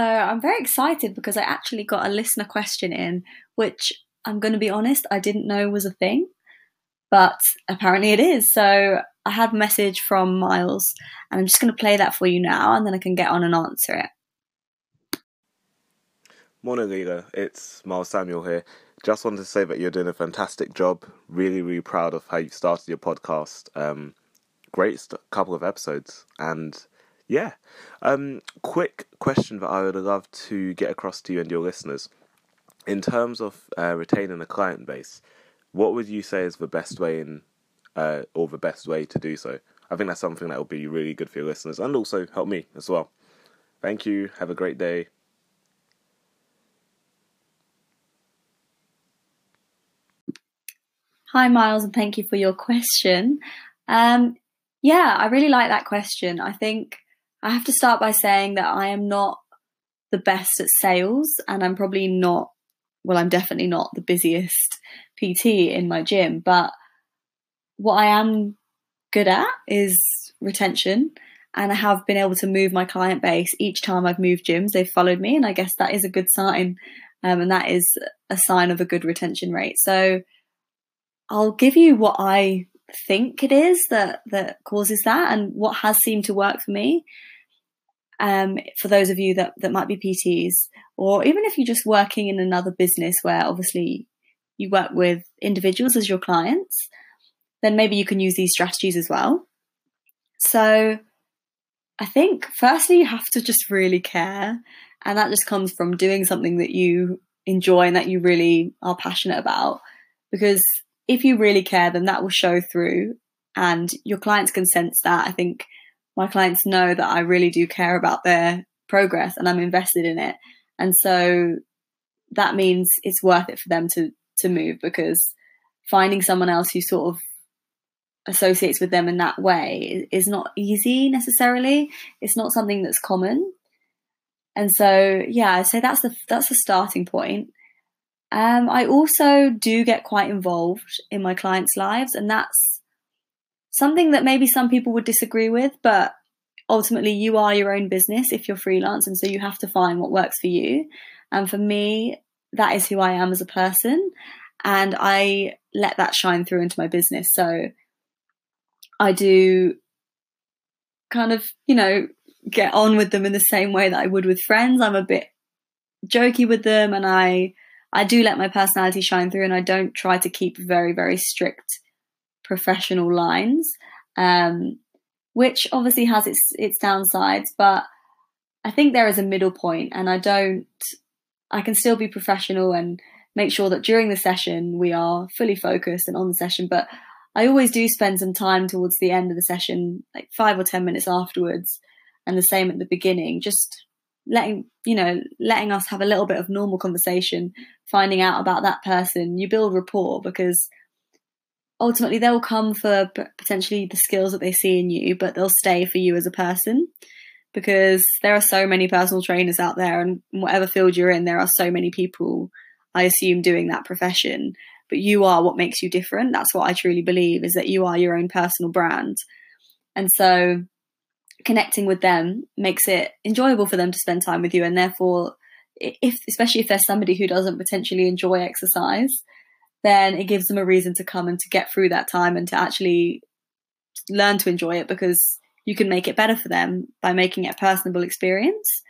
So I'm very excited because I actually got a listener question in, which I'm going to be honest, I didn't know was a thing, but apparently it is. So I had a message from Miles, and I'm just going to play that for you now, and then I can get on and answer it. Morning, Leela. It's Miles Samuel here. Just wanted to say that you're doing a fantastic job. Really, really proud of how you started your podcast. Um, great st- couple of episodes, and yeah. Um, quick question that I would love to get across to you and your listeners. In terms of uh, retaining a client base, what would you say is the best way in, uh, or the best way to do so? I think that's something that will be really good for your listeners and also help me as well. Thank you. Have a great day. Hi, Miles, and thank you for your question. Um, yeah, I really like that question. I think I have to start by saying that I am not the best at sales, and I'm probably not, well, I'm definitely not the busiest PT in my gym, but what I am good at is retention. And I have been able to move my client base each time I've moved gyms. They've followed me, and I guess that is a good sign. Um, and that is a sign of a good retention rate. So I'll give you what I think it is that that causes that and what has seemed to work for me um, for those of you that, that might be PTs, or even if you're just working in another business where obviously you work with individuals as your clients, then maybe you can use these strategies as well. So I think firstly, you have to just really care. And that just comes from doing something that you enjoy and that you really are passionate about. Because if you really care, then that will show through and your clients can sense that. I think my clients know that I really do care about their progress and I'm invested in it. And so that means it's worth it for them to to move because finding someone else who sort of associates with them in that way is not easy necessarily. It's not something that's common. And so yeah, say that's the that's the starting point. Um, I also do get quite involved in my clients' lives, and that's something that maybe some people would disagree with, but ultimately you are your own business if you're freelance. And so you have to find what works for you. And for me, that is who I am as a person. And I let that shine through into my business. So I do kind of, you know, get on with them in the same way that I would with friends. I'm a bit jokey with them and I I do let my personality shine through and I don't try to keep very, very strict professional lines, um, which obviously has its its downsides. But I think there is a middle point, and I don't. I can still be professional and make sure that during the session we are fully focused and on the session, but I always do spend some time towards the end of the session, like five or ten minutes afterwards, and the same at the beginning, just letting you know letting us have a little bit of normal conversation finding out about that person you build rapport because ultimately they'll come for potentially the skills that they see in you, but they'll stay for you as a person because there are so many personal trainers out there, and whatever field you're in, there are so many people, I assume, doing that profession. But you are what makes you different. That's what I truly believe is that you are your own personal brand. And so connecting with them makes it enjoyable for them to spend time with you. And therefore, if especially if there's somebody who doesn't potentially enjoy exercise, then it gives them a reason to come and to get through that time and to actually learn to enjoy it because you can make it better for them by making it a personable experience.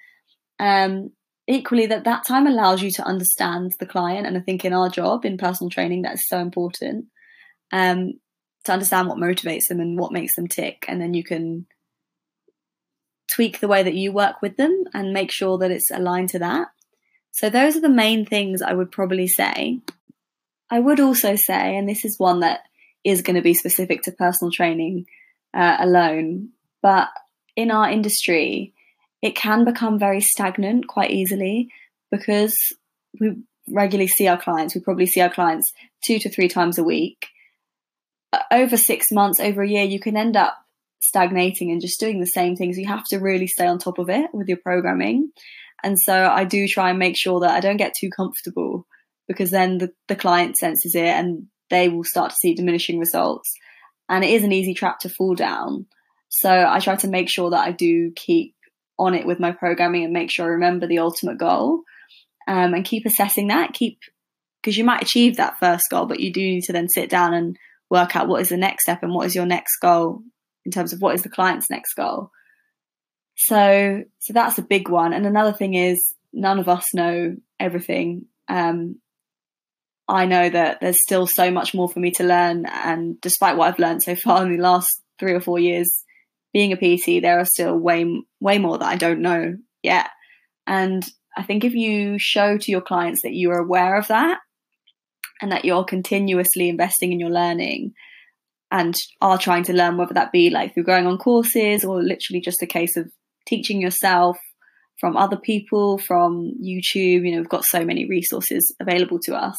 Um, equally, that that time allows you to understand the client, and I think in our job in personal training that is so important um, to understand what motivates them and what makes them tick, and then you can tweak the way that you work with them and make sure that it's aligned to that. So those are the main things I would probably say. I would also say, and this is one that is going to be specific to personal training uh, alone, but in our industry, it can become very stagnant quite easily because we regularly see our clients. We probably see our clients two to three times a week. Over six months, over a year, you can end up stagnating and just doing the same things. You have to really stay on top of it with your programming. And so I do try and make sure that I don't get too comfortable because then the, the client senses it and they will start to see diminishing results. And it is an easy trap to fall down. So I try to make sure that I do keep on it with my programming and make sure I remember the ultimate goal um, and keep assessing that. Keep because you might achieve that first goal, but you do need to then sit down and work out what is the next step and what is your next goal in terms of what is the client's next goal. So, so that's a big one. And another thing is, none of us know everything. Um, I know that there's still so much more for me to learn, and despite what I've learned so far in the last three or four years being a PT, there are still way way more that I don't know yet. And I think if you show to your clients that you are aware of that and that you're continuously investing in your learning and are trying to learn, whether that be like through going on courses or literally just a case of teaching yourself from other people, from YouTube, you know, we've got so many resources available to us,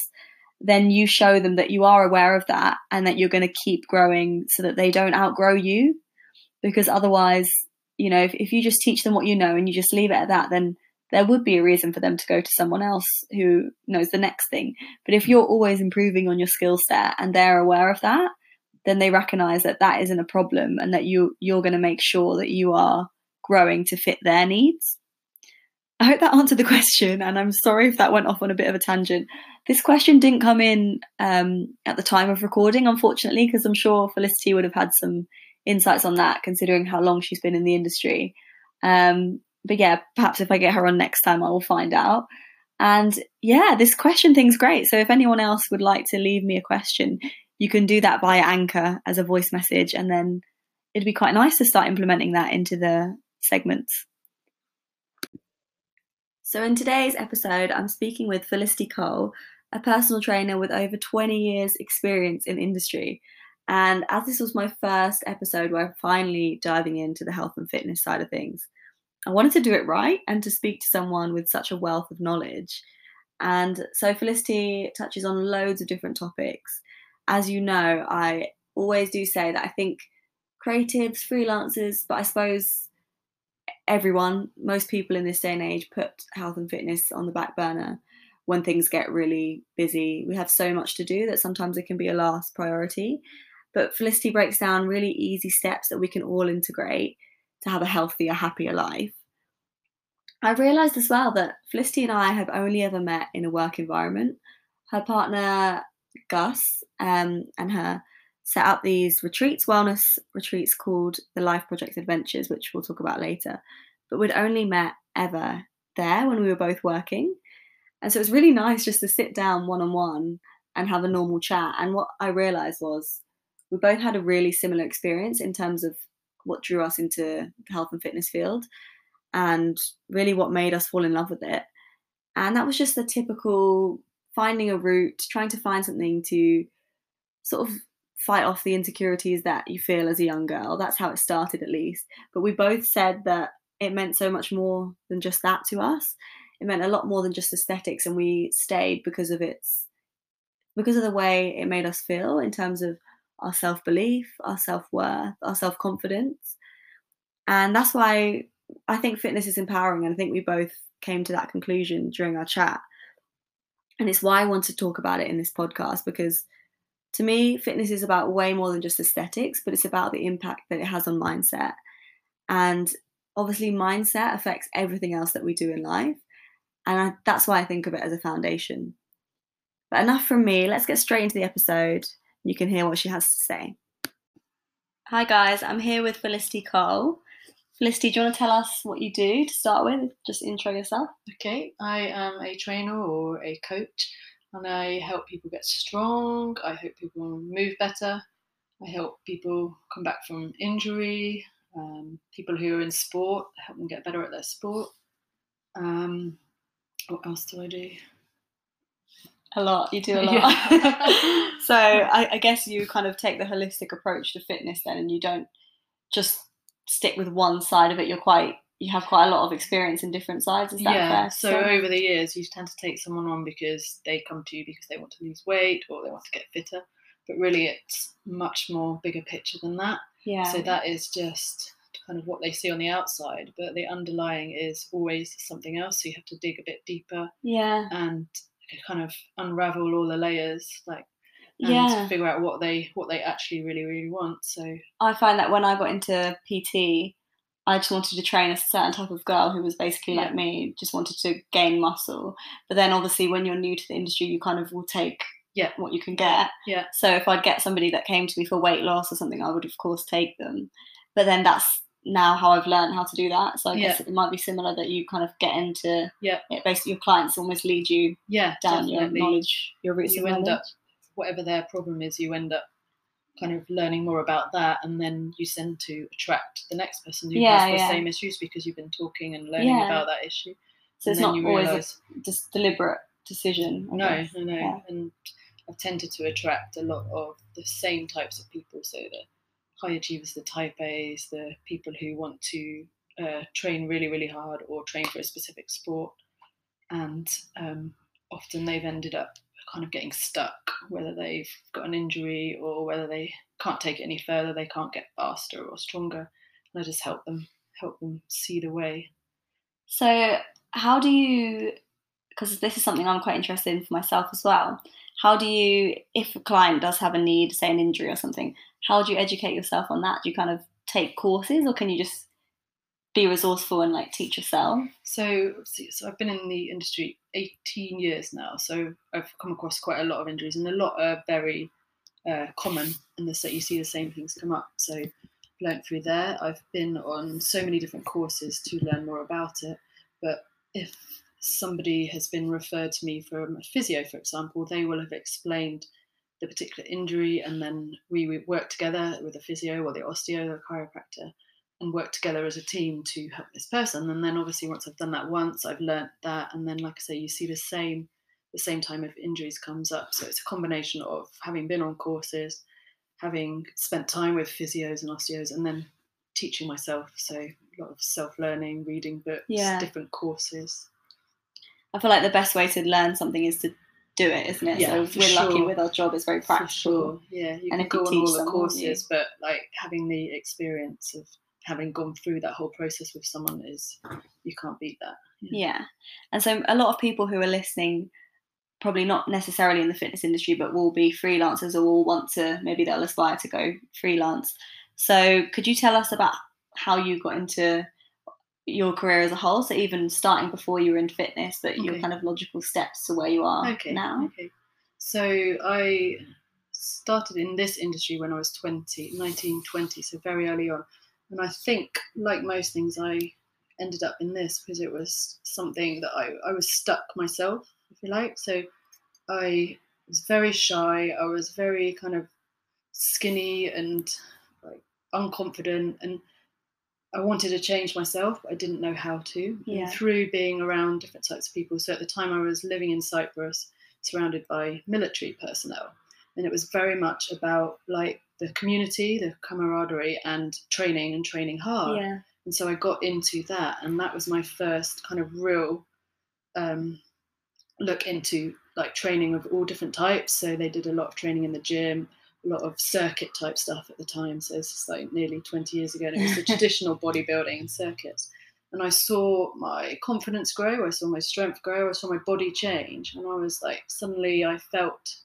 then you show them that you are aware of that and that you're going to keep growing so that they don't outgrow you. Because otherwise, you know, if, if you just teach them what you know and you just leave it at that, then there would be a reason for them to go to someone else who knows the next thing. But if you're always improving on your skill set and they're aware of that, then they recognize that that isn't a problem and that you you're going to make sure that you are growing to fit their needs. I hope that answered the question, and I'm sorry if that went off on a bit of a tangent. This question didn't come in um, at the time of recording, unfortunately, because I'm sure Felicity would have had some insights on that, considering how long she's been in the industry. Um, but yeah, perhaps if I get her on next time, I will find out. And yeah, this question thing's great. So if anyone else would like to leave me a question, you can do that via Anchor as a voice message, and then it'd be quite nice to start implementing that into the segments. So, in today's episode, I'm speaking with Felicity Cole, a personal trainer with over 20 years' experience in industry. And as this was my first episode where I'm finally diving into the health and fitness side of things, I wanted to do it right and to speak to someone with such a wealth of knowledge. And so Felicity touches on loads of different topics. As you know, I always do say that I think creatives, freelancers, but I suppose everyone, most people in this day and age, put health and fitness on the back burner when things get really busy. We have so much to do that sometimes it can be a last priority. But Felicity breaks down really easy steps that we can all integrate to have a healthier, happier life. I realised as well that Felicity and I have only ever met in a work environment. Her partner, Gus, um, and her set up these retreats, wellness retreats called the Life Project Adventures, which we'll talk about later. But we'd only met ever there when we were both working. And so it was really nice just to sit down one on one and have a normal chat. And what I realised was we both had a really similar experience in terms of what drew us into the health and fitness field and really what made us fall in love with it. And that was just the typical finding a route, trying to find something to sort of fight off the insecurities that you feel as a young girl. That's how it started, at least. But we both said that it meant so much more than just that to us. It meant a lot more than just aesthetics, and we stayed because of its because of the way it made us feel in terms of our self belief, our self worth, our self confidence. And that's why I think fitness is empowering. And I think we both came to that conclusion during our chat. And it's why I want to talk about it in this podcast because to me, fitness is about way more than just aesthetics, but it's about the impact that it has on mindset. And obviously, mindset affects everything else that we do in life. And I, that's why I think of it as a foundation. But enough from me. Let's get straight into the episode. You can hear what she has to say. Hi, guys. I'm here with Felicity Cole. Felicity, do you want to tell us what you do to start with? Just intro yourself. Okay, I am a trainer or a coach, and I help people get strong. I help people move better. I help people come back from injury. Um, people who are in sport, help them get better at their sport. Um, what else do I do? a lot. You do a lot. Yeah. so I, I, guess you kind of take the holistic approach to fitness then, and you don't just stick with one side of it. You're quite you have quite a lot of experience in different sides. Is that yeah. fair? to So over the years, you tend to take someone on because they come to you because they want to lose weight or they want to get fitter. But really, it's much more bigger picture than that. yeah, So that is just kind of what they see on the outside, but the underlying is always something else. So you have to dig a bit deeper yeah, and kind of unravel all the layers, like and yeah. figure out what they what they actually really really want. So I find that when I got into PT, I just wanted to train a certain type of girl who was basically like me, just wanted to gain muscle. But then obviously when you're new to the industry, you kind of will take Yeah. what you can get. Yeah. So if I'd get somebody that came to me for weight loss or something, I would of course take them. But then that's now how I've learned how to do that. So I guess it might be similar that you kind of get into Yeah. it. Basically, your clients almost lead you yeah, down definitely. your knowledge, your roots You end up whatever their problem is, you end up kind of learning more about that, and then you send to attract the next person who Yeah, has the yeah. same issues because you've been talking and learning Yeah. about that issue. so it's not always realise, a just deliberate decision. I no, guess. no, no, and I've tended to attract a lot of the same types of people. So the high achievers, the type A's, the people who want to uh, train really, really hard or train for a specific sport, and um, often they've ended up kind of getting stuck, whether they've got an injury or whether they can't take it any further, they can't get faster or stronger, and I just help them help them see the way. So, how do you, because this is something I'm quite interested in for myself as well, how do you, if a client does have a need, say an injury or something, how do you educate yourself on that? Do you kind of take courses or can you just be resourceful and like teach yourself? So, so I've been in the industry 18 years now, so I've come across quite a lot of injuries, and a lot are very uh, common the that you see the same things come up. So, I've learned through there. I've been on so many different courses to learn more about it. But if somebody has been referred to me from a physio, for example, they will have explained the particular injury, and then we would work together with the physio or the osteo the chiropractor and work together as a team to help this person. And then obviously once I've done that once, I've learnt that. And then like I say, you see the same the same time if injuries comes up. So it's a combination of having been on courses, having spent time with physios and osteos, and then teaching myself. So a lot of self-learning, reading books, Yeah. different courses. I feel like the best way to learn something is to do it, isn't it? Yeah, so we're lucky with our job, it's very practical. sure. Yeah, you And can go on all the courses, but like having the experience of having gone through that whole process with someone is you can't beat that. Yeah. And so a lot of people who are listening, probably not necessarily in the fitness industry, but will be freelancers or will want to, maybe they'll aspire to go freelance. So could you tell us about how you got into your career as a whole? So even starting before you were in fitness, but your kind of logical steps to where you are okay now. okay so i started in this industry when i was 20 19 20 so very early on and i think like most things i ended up in this because it was something that i, I was stuck myself if you like so i was very shy i was very kind of skinny and like unconfident and I wanted to change myself, but I didn't know how to. Yeah. And through being around different types of people, so at the time I was living in Cyprus, surrounded by military personnel, and it was very much about like the community, the camaraderie, and training and training hard. Yeah. And so I got into that, and that was my first kind of real um, look into like training of all different types. So they did a lot of training in the gym, a lot of circuit type stuff at the time. So this is like nearly 20 years ago, and it was the traditional bodybuilding and circuits. And I saw my confidence grow, I saw my strength grow, I saw my body change, and I was like, suddenly I felt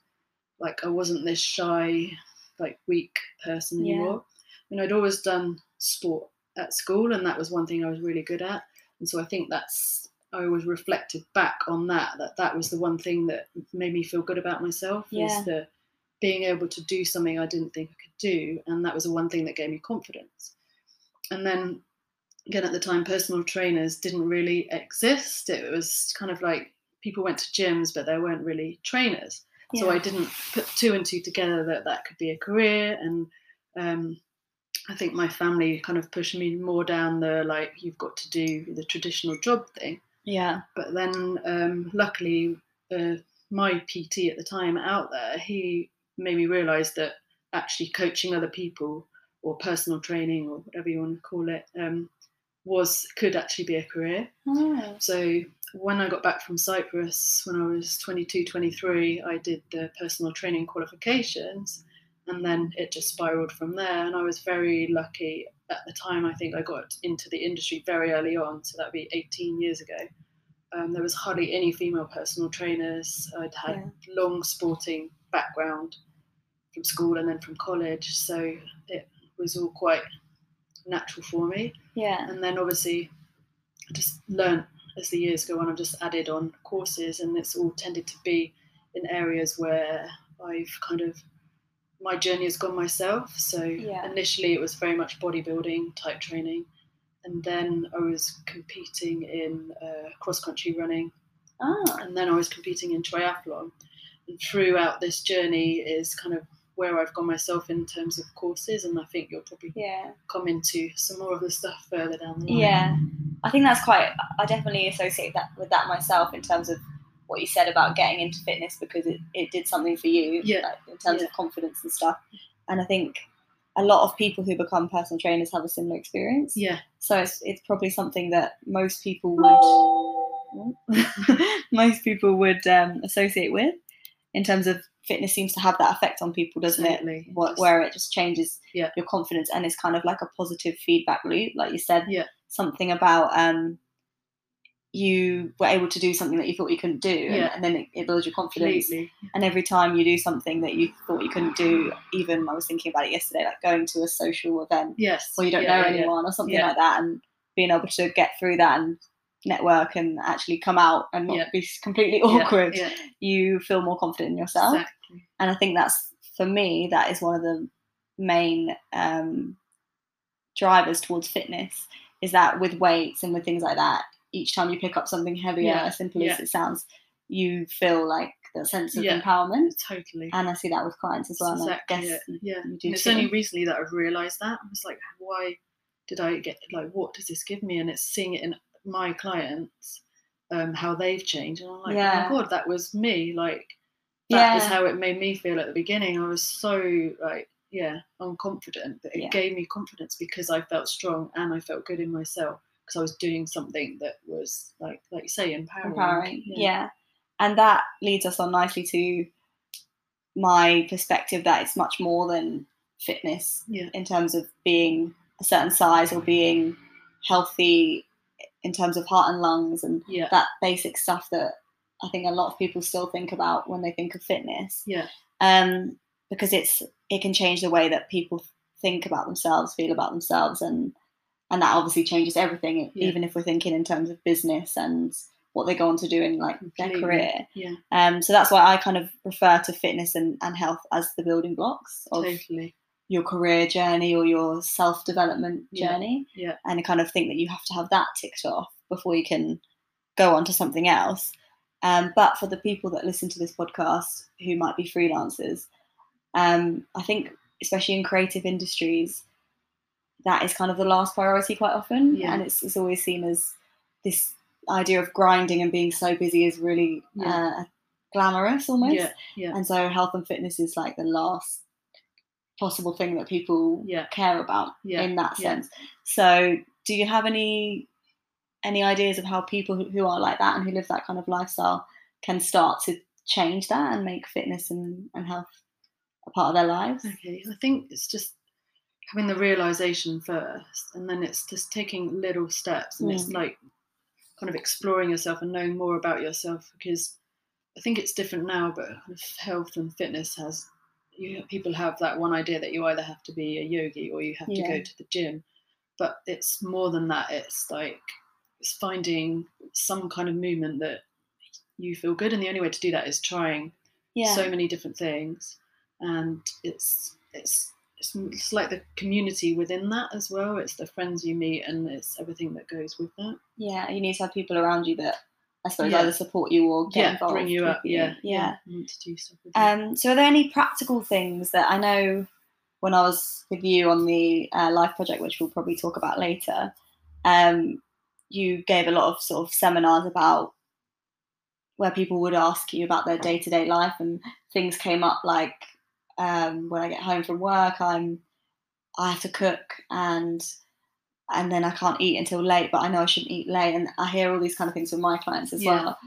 like I wasn't this shy, like weak person Yeah. anymore. I mean, I'd always done sport at school, and that was one thing I was really good at. And so I think that's I always reflected back on that that that was the one thing that made me feel good about myself Yeah. is the being able to do something I didn't think I could do, and that was the one thing that gave me confidence. And then again at the time, personal trainers didn't really exist. It was kind of like people went to gyms, but there weren't really trainers. So I didn't put two and two together that that could be a career. And um, I think my family kind of pushed me more down the like you've got to do the traditional job thing. Yeah. But then, um, luckily, uh, my PT at the time out there, he made me realise that actually coaching other people or personal training or whatever you want to call it um, was could actually be a career. Oh. So when I got back from Cyprus when I was 22, 23, I did the personal training qualifications and then it just spiraled from there. And I was very lucky at the time. I think I got into the industry very early on, so that'd be 18 years ago. Um, there was hardly any female personal trainers. I'd had Yeah. long sporting background from school and then from college, so it was all quite natural for me Yeah. and then obviously I just learned as the years go on. I've just added on courses, and it's all tended to be in areas where I've kind of my journey has gone myself. So Yeah. initially it was very much bodybuilding type training, and then I was competing in uh, cross country running, Ah. and then I was competing in triathlon. And throughout this journey is kind of where I've gone myself in terms of courses, and I think you'll probably Yeah. come into some more of the stuff further down the line. Yeah, I think that's quite. I definitely associate that with that myself in terms of what you said about getting into fitness because it, it did something for you, Yeah, like, in terms yeah. of confidence and stuff. And I think a lot of people who become personal trainers have a similar experience. Yeah, So it's it's probably something that most people would most people would um, associate with in terms of fitness seems to have that effect on people, doesn't it? What, where it just changes Yeah. your confidence and it's kind of like a positive feedback loop, like you said. Yeah. Something about um, you were able to do something that you thought you couldn't do, and, Yeah. and then it, it builds your confidence. completely. And every time you do something that you thought you couldn't do, even I was thinking about it yesterday, like going to a social event Yes. or you don't Yeah, know yeah, yeah. anyone or something Yeah. like that and being able to get through that and network and actually come out and not Yeah. be completely Yeah, awkward Yeah, you feel more confident in yourself exactly. And i think that's for me that is one of the main um, drivers towards fitness is that with weights and with things like that each time you pick up something heavier Yeah, as simple as it sounds you feel like that sense of Yeah. empowerment Totally. and i see that with clients as well exactly i guess it. Yeah. you do And it's too. only recently that I've realised that. I was like, why did I get like what does this give me? And it's seeing it in my clients, um, how they've changed. And I'm like, Yeah. oh my god, that was me. Like that Yeah. how it made me feel at the beginning. I was so like yeah, unconfident, but it Yeah. gave me confidence because I felt strong and I felt good in myself because I was doing something that was like like you say empowering. empowering. Yeah. And that leads us on nicely to my perspective that it's much more than fitness Yeah. in terms of being a certain size or being healthy in terms of heart and lungs and Yeah. that basic stuff that I think a lot of people still think about when they think of fitness. Yeah. Um, because it's it can change the way that people think about themselves, feel about themselves, and and that obviously changes everything. Yeah. Even if we're thinking in terms of business and what they go on to do in like their career. Yeah. Um, so that's why I kind of refer to fitness and, and health as the building blocks of Totally. your career journey or your self development Yeah. journey. Yeah. And I kind of think that you have to have that ticked off before you can go on to something else. Um, but for the people that listen to this podcast who might be freelancers, um, I think, especially in creative industries, that is kind of the last priority quite often. Yeah. And it's, it's always seen as this idea of grinding and being so busy is really Yeah. uh, glamorous almost. Yeah. Yeah. And so health and fitness is like the last possible thing that people care about in that sense. So do you have any any ideas of how people who, who are like that and who live that kind of lifestyle can start to change that and make fitness and, and health a part of their lives? Okay, I think it's just having the realization first, and then it's just taking little steps, and it's Mm. like kind of exploring yourself and knowing more about yourself because I think it's different now, but kind of health and fitness has you people have that one idea that you either have to be a yogi or you have to go to the gym, but it's more than that. It's like it's finding some kind of movement that you feel good, and the only way to do that is trying Yeah. so many different things and it's it's it's, it's like the community within that as well it's the friends you meet and it's everything that goes with that yeah, you need to have people around you that I suppose Yeah. either support you or get yeah involved. bring you up yeah Yeah. you want to do stuff with. Um, so, are there any practical things that I know when I was with you on the uh, life project, which we'll probably talk about later? Um, you gave a lot of sort of seminars about where people would ask you about their day to day life, and things came up like um, when I get home from work, I'm I have to cook, and and then I can't eat until late, but I know I shouldn't eat late. And I hear all these kind of things from my clients as Yeah. well.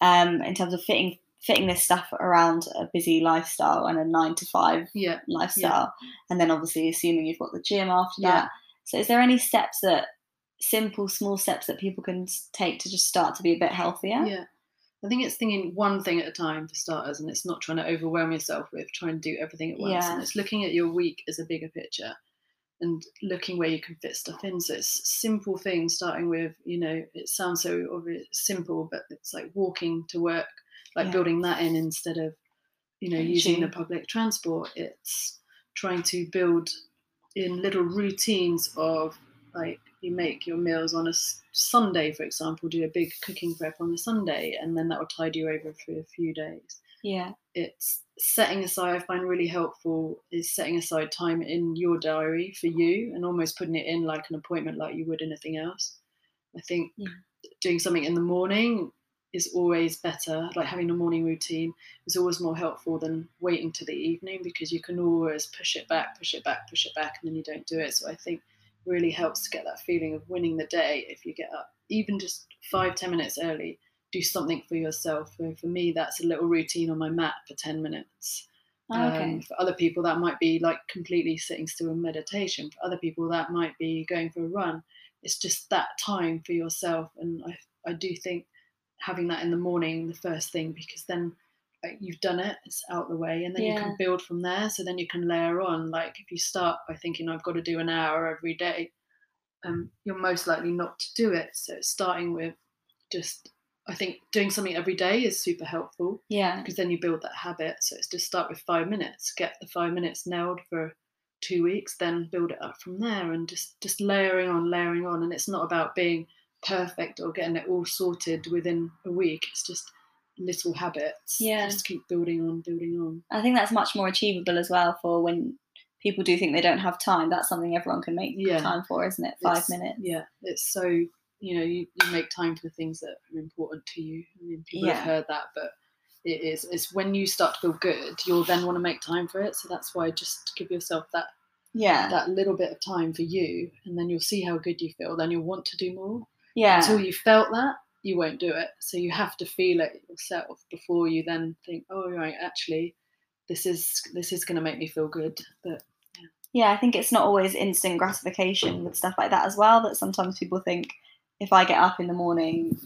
Um, in terms of fitting fitting this stuff around a busy lifestyle and a nine to five Yeah. lifestyle, and then obviously assuming you've got the gym after Yeah. that. So, is there any steps that simple, small steps that people can take to just start to be a bit healthier? Yeah. I think it's thinking one thing at a time for starters, and it's not trying to overwhelm yourself with trying to do everything at once. Yeah. And it's looking at your week as a bigger picture and looking where you can fit stuff in. So it's simple things, starting with, you know, it sounds so obvious, simple, but it's like walking to work, like Yeah. building that in instead of, you know, using the public transport. It's trying to build in little routines of like you make your meals on a Sunday, for example, do a big cooking prep on a Sunday, and then that will tide you over for a few days. Yeah. It's setting aside, I find really helpful is setting aside time in your diary for you and almost putting it in like an appointment like you would anything else. I think Yeah. doing something in the morning is always better. Like having a morning routine is always more helpful than waiting to the evening because you can always push it back, push it back, push it back, and then you don't do it. So I think really helps to get that feeling of winning the day if you get up, even just five, ten minutes early. Do something for yourself. So for me, that's a little routine on my mat for 10 minutes. Oh, okay. Um, for other people, that might be like completely sitting still in meditation. For other people, that might be going for a run. It's just that time for yourself. And I, I do think having that in the morning, the first thing, because then like, you've done it, it's out the way, and then you can build from there. So then you can layer on. Like if you start by thinking, I've got to do an hour every day, um, you're most likely not to do it. So starting with just, I think doing something every day is super helpful yeah. because then you build that habit. So it's just start with five minutes, get the five minutes nailed for two weeks, then build it up from there, and just just layering on, layering on. And it's not about being perfect or getting it all sorted within a week. It's just little habits. Yeah. Just keep building on, building on. I think that's much more achievable as well for when people do think they don't have time. That's something everyone can make Yeah. time for, isn't it? Five It's- minutes. Yeah, it's so you know you, you make time for the things that are important to you. I mean, people Yeah. have heard that, but it is it's when you start to feel good, you'll then want to make time for it. So that's why just give yourself that Yeah. that little bit of time for you, and then you'll see how good you feel. Then you'll want to do more. Yeah. Until you felt that, you won't do it. So you have to feel it yourself before you then think, oh right, actually, this is this is going to make me feel good. But yeah, I think it's not always instant gratification with stuff like that as well. That sometimes people think if I get up in the morning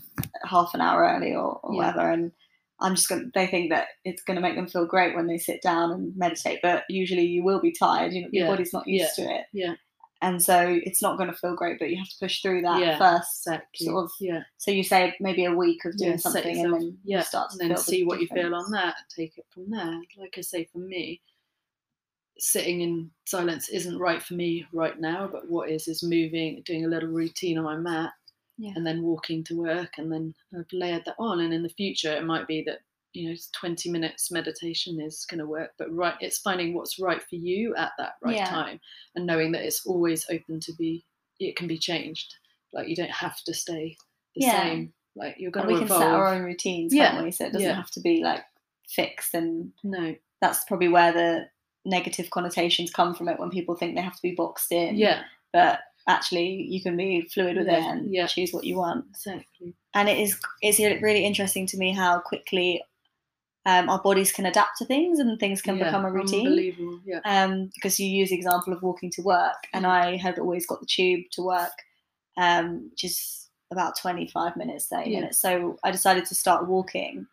half an hour early or, or Yeah. whatever, and I'm just going to, they think that it's going to make them feel great when they sit down and meditate. But usually you will be tired, you know, your Yeah. body's not used to it. Yeah. And so it's not going to feel great, but you have to push through that Yeah, first. exactly, Sort of, yeah, so you say maybe a week of doing yeah, something and then yeah, start to and then feel the see what you feel on that. Take it from there. Like I say, for me, sitting in silence isn't right for me right now. But what is is moving, doing a little routine on my mat, Yeah. and then walking to work, and then I've layered that on. And in the future, it might be that you know 20 minutes meditation is going to work but right it's finding what's right for you at that right Yeah. time and knowing that it's always open to be it can be changed like you don't have to stay the Yeah. same like you're going And to we can set our own routines, Yeah, can't we? So it doesn't yeah. have to be like fixed and no that's probably where the negative connotations come from it when people think they have to be boxed in. yeah But actually, you can be fluid with it and choose what you want. exactly And it is it's really interesting to me how quickly um, our bodies can adapt to things and things can Yeah, become a routine. unbelievable yeah Um, because you use the example of walking to work, and I had always got the tube to work, um, which is about 25 minutes, 30 Yeah. minutes. So I decided to start walking.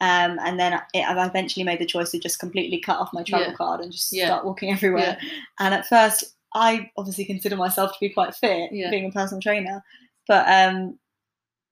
Um, and then it, I eventually made the choice to just completely cut off my travel Yeah. card and just start walking everywhere. And at first, I obviously consider myself to be quite fit, being a personal trainer, but um,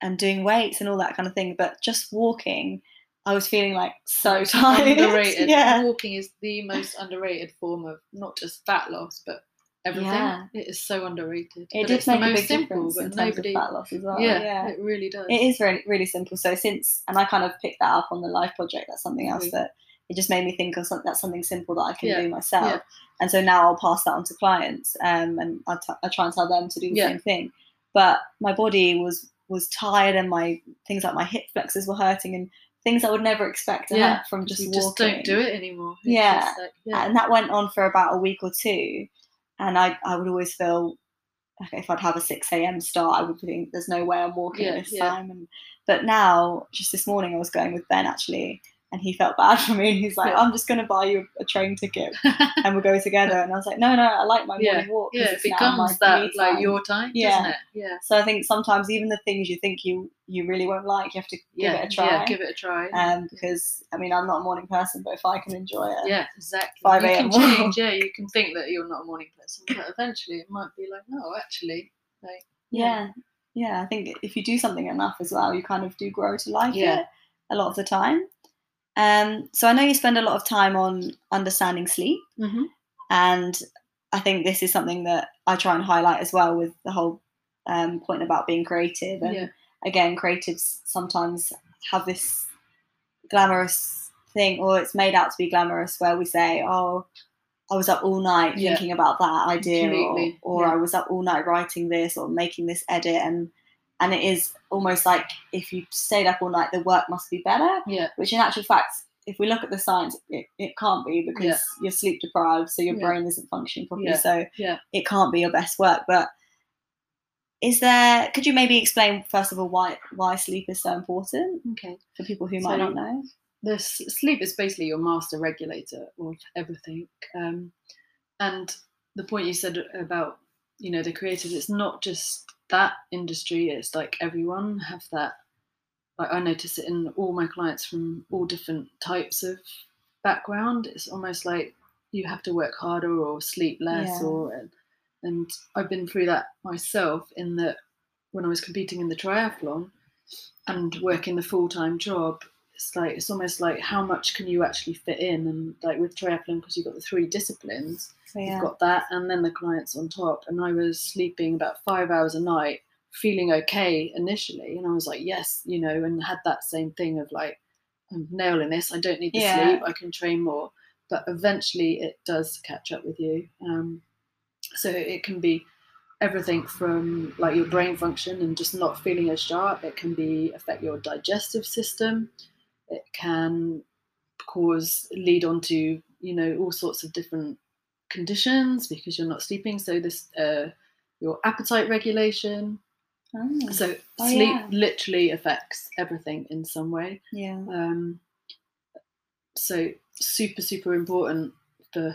and doing weights and all that kind of thing. But just walking, I was feeling like so tired. underrated yeah, walking is the most underrated form of not just fat loss but everything Yeah. it is so underrated it But did it's the make a big simple difference in but terms nobody of fat loss as well. yeah, yeah. it really does It is really really simple. So since and I kind of picked that up on the life project. That's something else Mhm. that it just made me think of something that's something simple that I can Yeah, do myself. yeah. And so now I'll pass that on to clients, um, and I, t- I try and tell them to do the same thing. But my body was was tired, and my things like my hip flexors were hurting, and things I would never expect to Yeah, from just you walking. just don't do it anymore Yeah. like, yeah And that went on for about a week or two, and I I would always feel if I'd have a 6 a.m. start, I would think there's no way I'm walking Yeah, at this time. And but now, just this morning, I was going with Ben actually, and he felt bad for me. And he's like, Yeah. "I'm just going to buy you a train ticket, and we'll go together." And I was like, "No, no, I like my Yeah, morning walk." yeah, it it's now my becomes that like your time, Yeah. doesn't it? Yeah. So I think sometimes even the things you think you you really won't like, you have to give Yeah, it a try. yeah, give it a try. um, because I mean, I'm not a morning person, but if I can enjoy it, yeah, exactly. 5 you a.m. can change. Yeah, you can think that you're not a morning person, but eventually it might be like, no, actually, like, yeah, yeah. I think if you do something enough as well, you kind of do grow to like Yeah. it a lot of the time. Um, so I know you spend a lot of time on understanding sleep, hmm and I think this is something that I try and highlight as well with the whole um, point about being creative. And yeah, again, creatives sometimes have this glamorous thing, or it's made out to be glamorous, where we say, "Oh, I was up all night Yeah. thinking about that idea," or, or yeah. "I was up all night writing this or making this edit," and and it is almost like if you stayed up all night, the work must be better. yeah, Which, in actual fact, if we look at the science, it, it can't be because Yeah. you're sleep deprived, so your Yeah. brain isn't functioning properly. Yeah. So Yeah. it can't be your best work. But is there? Could you maybe explain first of all why why sleep is so important okay. for people who might not know? the sleep is basically your master regulator of everything um, and the point you said about you know the creatives it's not just that industry it's like everyone have that like i notice it in all my clients from all different types of background it's almost like you have to work harder or sleep less Yeah. or and, and i've been through that myself in that when i was competing in the triathlon and working the full-time job it's like it's almost like how much can you actually fit in? And like with triathlon because you've got the three disciplines yeah, you've got that and then the clients on top. And i was sleeping about five hours a night feeling okay initially. And i was like yes you know and had that same thing of like i'm nailing this. I don't need the Yeah. sleep. I can train more. But eventually it does catch up with you. Um, so it can be everything from like your brain function and just not feeling as sharp. It can be affect your digestive system it can cause lead on to you know all sorts of different conditions because you're not sleeping so this uh, your appetite regulation Oh, so Oh, sleep yeah. literally affects everything in some way yeah, um, so super super important for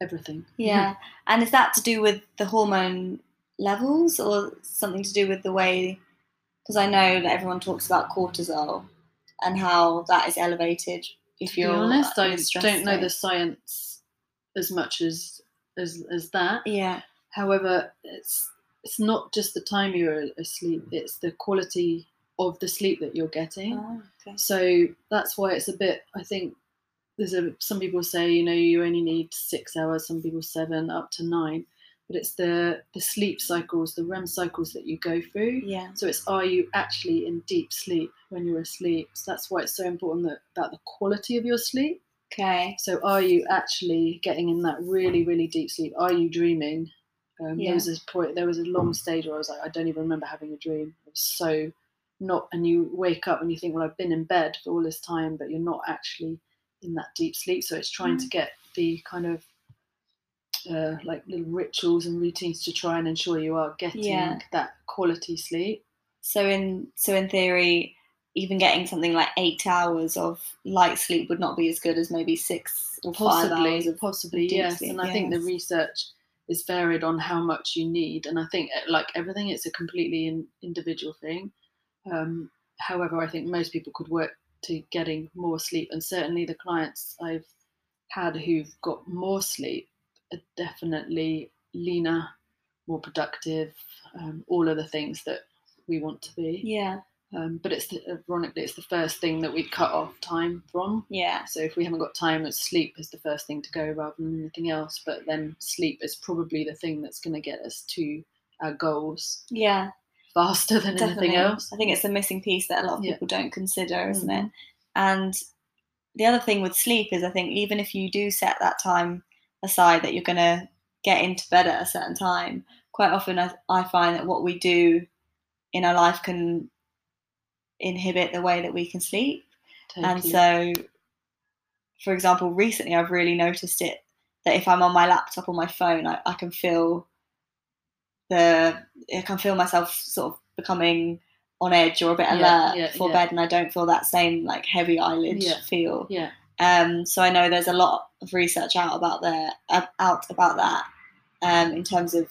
everything yeah. And is that to do with the hormone levels or something to do with the way? Because I know that everyone talks about cortisol and how that is elevated if you're honest in i a stress don't know the science as much as as, as that Yeah, However, it's it's not just the time you're asleep; it's the quality of the sleep that you're getting. oh, okay. So that's why it's a bit. I think there's a some people say you know you only need six hours, some people seven, up to nine. But it's the the sleep cycles, the REM cycles that you go through. yeah, So it's are you actually in deep sleep when you're asleep? So that's why it's so important that about the quality of your sleep. okay, So are you actually getting in that really, really deep sleep? Are you dreaming? Um, Yeah. There was this point. There was a long stage where I was like, I don't even remember having a dream. It was so not. And you wake up and you think, well, I've been in bed for all this time, but you're not actually in that deep sleep. So it's trying to get the kind of uh, like little rituals and routines to try and ensure you are getting Yeah. that quality sleep. So in so in theory, even getting something like eight hours of light sleep would not be as good as maybe six or five hours possibly possibly yes. sleep, and i think the research is varied on how much you need. And i think uh, like everything it's a completely in, individual thing. Um, however i think most people could work to getting more sleep. And certainly the clients i've had who've got more sleep are definitely leaner more productive um, all of the things that we want to be yeah, um, but it's the, ironically it's the first thing that we cut off time from yeah, so if we haven't got time, it's sleep is the first thing to go rather than anything else. But then sleep is probably the thing that's going to get us to our goals yeah. faster than Definitely. anything else. I think it's a missing piece that a lot of Yeah. people don't consider, isn't it? And the other thing with sleep is, I think, even if you do set that time aside that you're going to get into bed at a certain time, quite often I, I find that what we do in our life can inhibit the way that we can sleep. Totally. And so, for example, recently I've really noticed it that if I'm on my laptop or my phone, I, I can feel the I can feel myself sort of becoming on edge or a bit Yeah, alert yeah, before yeah. bed, and I don't feel that same like heavy eyelid Yeah. feel. Yeah. Um, so I know there's a lot of research out about there uh, out about that um, in terms of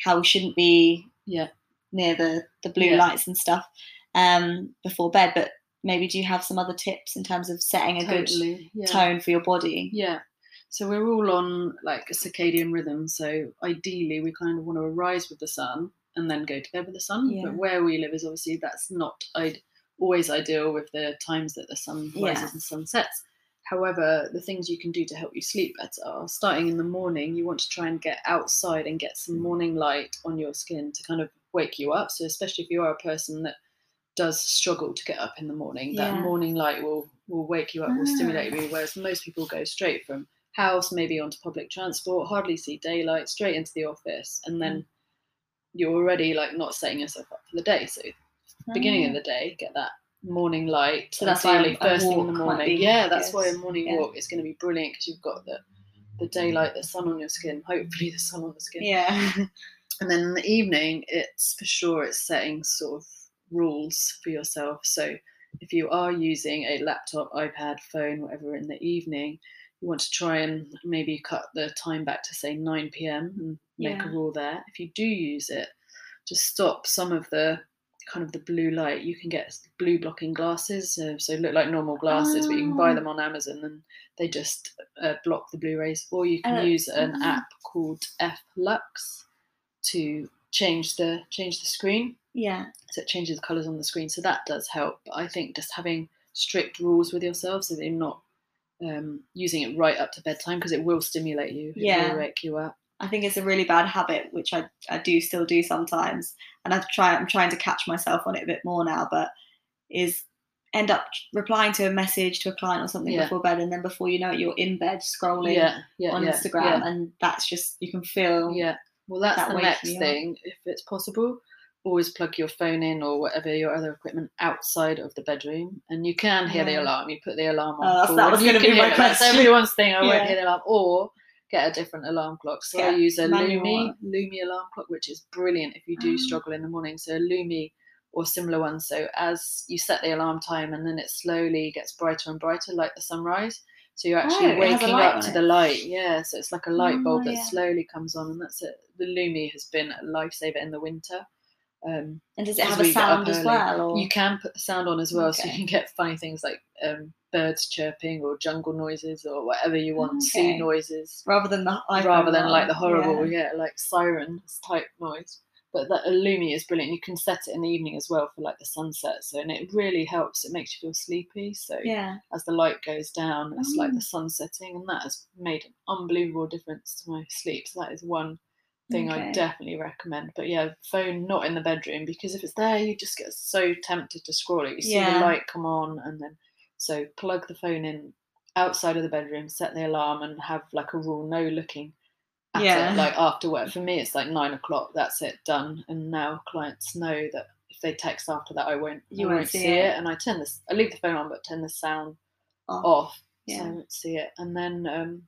how we shouldn't be Yeah. near the the blue Yeah. lights and stuff um, before bed. But maybe do you have some other tips in terms of setting a good Yeah. tone for your body? Yeah. So we're all on like a circadian rhythm. So ideally, we kind of want to arise with the sun and then go to bed with the sun. But where we live is obviously that's not I'd always ideal with the times that the sun Yeah. rises and sunsets. However, the things you can do to help you sleep better are starting in the morning. You want to try and get outside and get some morning light on your skin to kind of wake you up. So especially if you are a person that does struggle to get up in the morning, that morning light will will wake you up, will stimulate Ah. you. Whereas most people go straight from house, maybe onto public transport, hardly see daylight, straight into the office, and then Mm. you're already like not setting yourself up for the day. So beginning of Ah. the day, get that morning light. So that's why first thing in the morning. Yeah, that's why a morning Yeah. walk is going to be brilliant because you've got the the daylight, the sun on your skin. Hopefully, the sun on the skin. Yeah. And then in the evening, it's for sure it's setting sort of rules for yourself. So if you are using a laptop, iPad, phone, whatever in the evening, you want to try and maybe cut the time back to say 9 p.m. and make a rule there. If you do use it, just stop some of the kind of the blue light. You can get blue blocking glasses, uh, so look like normal glasses, but you can buy Oh. them on Amazon and they just uh, block the blue rays. Or you can Uh, use an ah. app called F Lux to change the change the screen yeah. so it changes the colors on the screen so that does help but i think just having strict rules with yourself so that you're not um, using it right up to bedtime because it will stimulate you it Yeah. will wake you up I think it's a really bad habit, which I, I do still do sometimes, and I've try I'm trying to catch myself on it a bit more now. But is end up replying to a message to a client or something Yeah. before bed, and then before you know it, you're in bed scrolling yeah yeah on Instagram, and that's just you can feel. yeah, well that's that the next thing. If it's possible always plug your phone in or whatever your other equipment outside of the bedroom and you can hear the alarm. You put the alarm on Oh, that's- that was gonna be my it. that's everyone's thing. I won't hear the alarm. Or get a different alarm clock so i use a Lumie one. Lumie alarm clock which is brilliant if you do Ah. struggle in the morning so a Lumie or similar one so as you set the alarm time and then it slowly gets brighter and brighter like the sunrise so you're actually Oh, it has a waking up to the light yeah so it's like a light bulb Oh, that yeah. slowly comes on and that's it the Lumie has been a lifesaver in the winter um, And does it have a we get up sound as well? Or you can put the sound on as well, so you can get funny things like um, birds chirping or jungle noises or whatever you want, sea noises, rather than the rather than like the horrible, yeah. yeah, like sirens type noise. But that Illumi is brilliant. You can set it in the evening as well for like the sunset, so and it really helps. It makes you feel sleepy. So Yeah. as the light goes down, it's like Oh. the mm. sun setting, and that has made an unbelievable difference to my sleep. So that is one thing I definitely recommend. But yeah, phone not in the bedroom because if it's there, you just get so tempted to scroll it. You see Yeah. the light come on, and then so plug the phone in outside of the bedroom, set the alarm, and have like a rule: no looking at Yeah. it. Like after work, for me, it's like nine o'clock. That's it, done. And now clients know that if they text after that, I won't. You I won't won't see see it. it. and I turn this. I leave the phone on, but turn the sound Off. off so I Yeah. won't see it. And then um,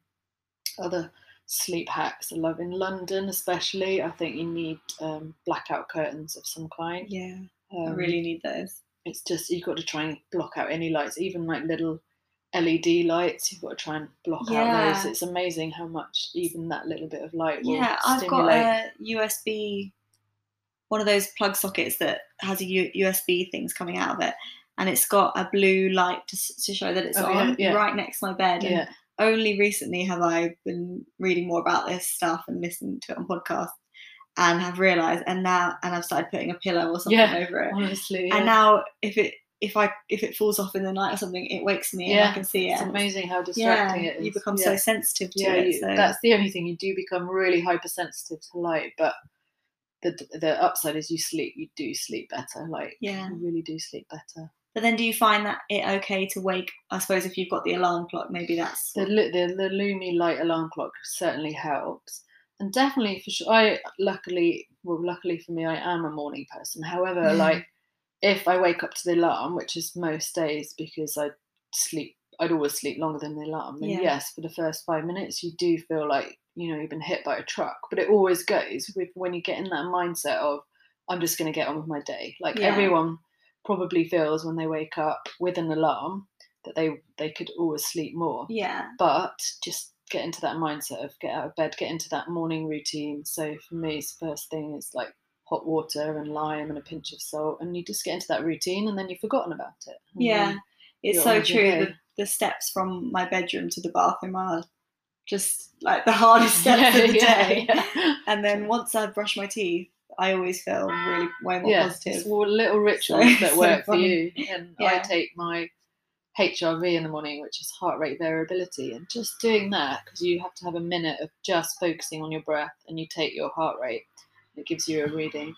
other sleep hacks I love in London, especially. I think you need um, blackout curtains of some kind. Yeah. I Um, really need those. It's just you've got to try and block out any lights, even like little LED lights. You've got to try and block out those. It's amazing how much even that little bit of light will Yeah, I've got a USB, one of those plug sockets that has a U- USB things coming out of it, and it's got a blue light to, to show that it's Oh, yeah, on yeah. right next to my bed. And yeah, only recently have I been reading more about this stuff and listening to it on podcasts, and have realised, and now, and I've started putting a pillow or something Yeah, over it, honestly, yeah. and now if it if I if it falls off in the night or something, it wakes me yeah, and I can see it. it's amazing how yeah, distracting it is. you become yeah. so sensitive to yeah, it. you, so that's the only thing. You do become really hypersensitive to light, but the the upside is you sleep. You do sleep better. Like Yeah. you really do sleep better. But then, do you find that it okay to wake? I suppose if you've got the alarm clock, maybe that's The the the Lumie light alarm clock certainly helps, and definitely for sure. I luckily, well, luckily for me, I am a morning person. However, Mm. like if I wake up to the alarm, which is most days because I sleep, I'd always sleep longer than the alarm. Then Yeah. yes, for the first five minutes, you do feel like you know you've been hit by a truck but it always goes with when you get in that mindset of i'm just going to get on with my day like Yeah. everyone probably feels when they wake up with an alarm that they they could always sleep more Yeah. but just get into that mindset of get out of bed get into that morning routine so for me it's the first thing is like hot water and lime and a pinch of salt and you just get into that routine and then you've forgotten about it Yeah. It's so on with your true. The, the steps from my bedroom to the bathroom are just like the hardest steps of the Yeah, day. yeah. And then once I've brushed my teeth, I always feel really way more yeah, positive. it's all little rituals So- that so work for you. And I take my HRV in the morning, which is heart rate variability, and just doing that because you have to have a minute of just focusing on your breath, and you take your heart rate. It gives you a reading.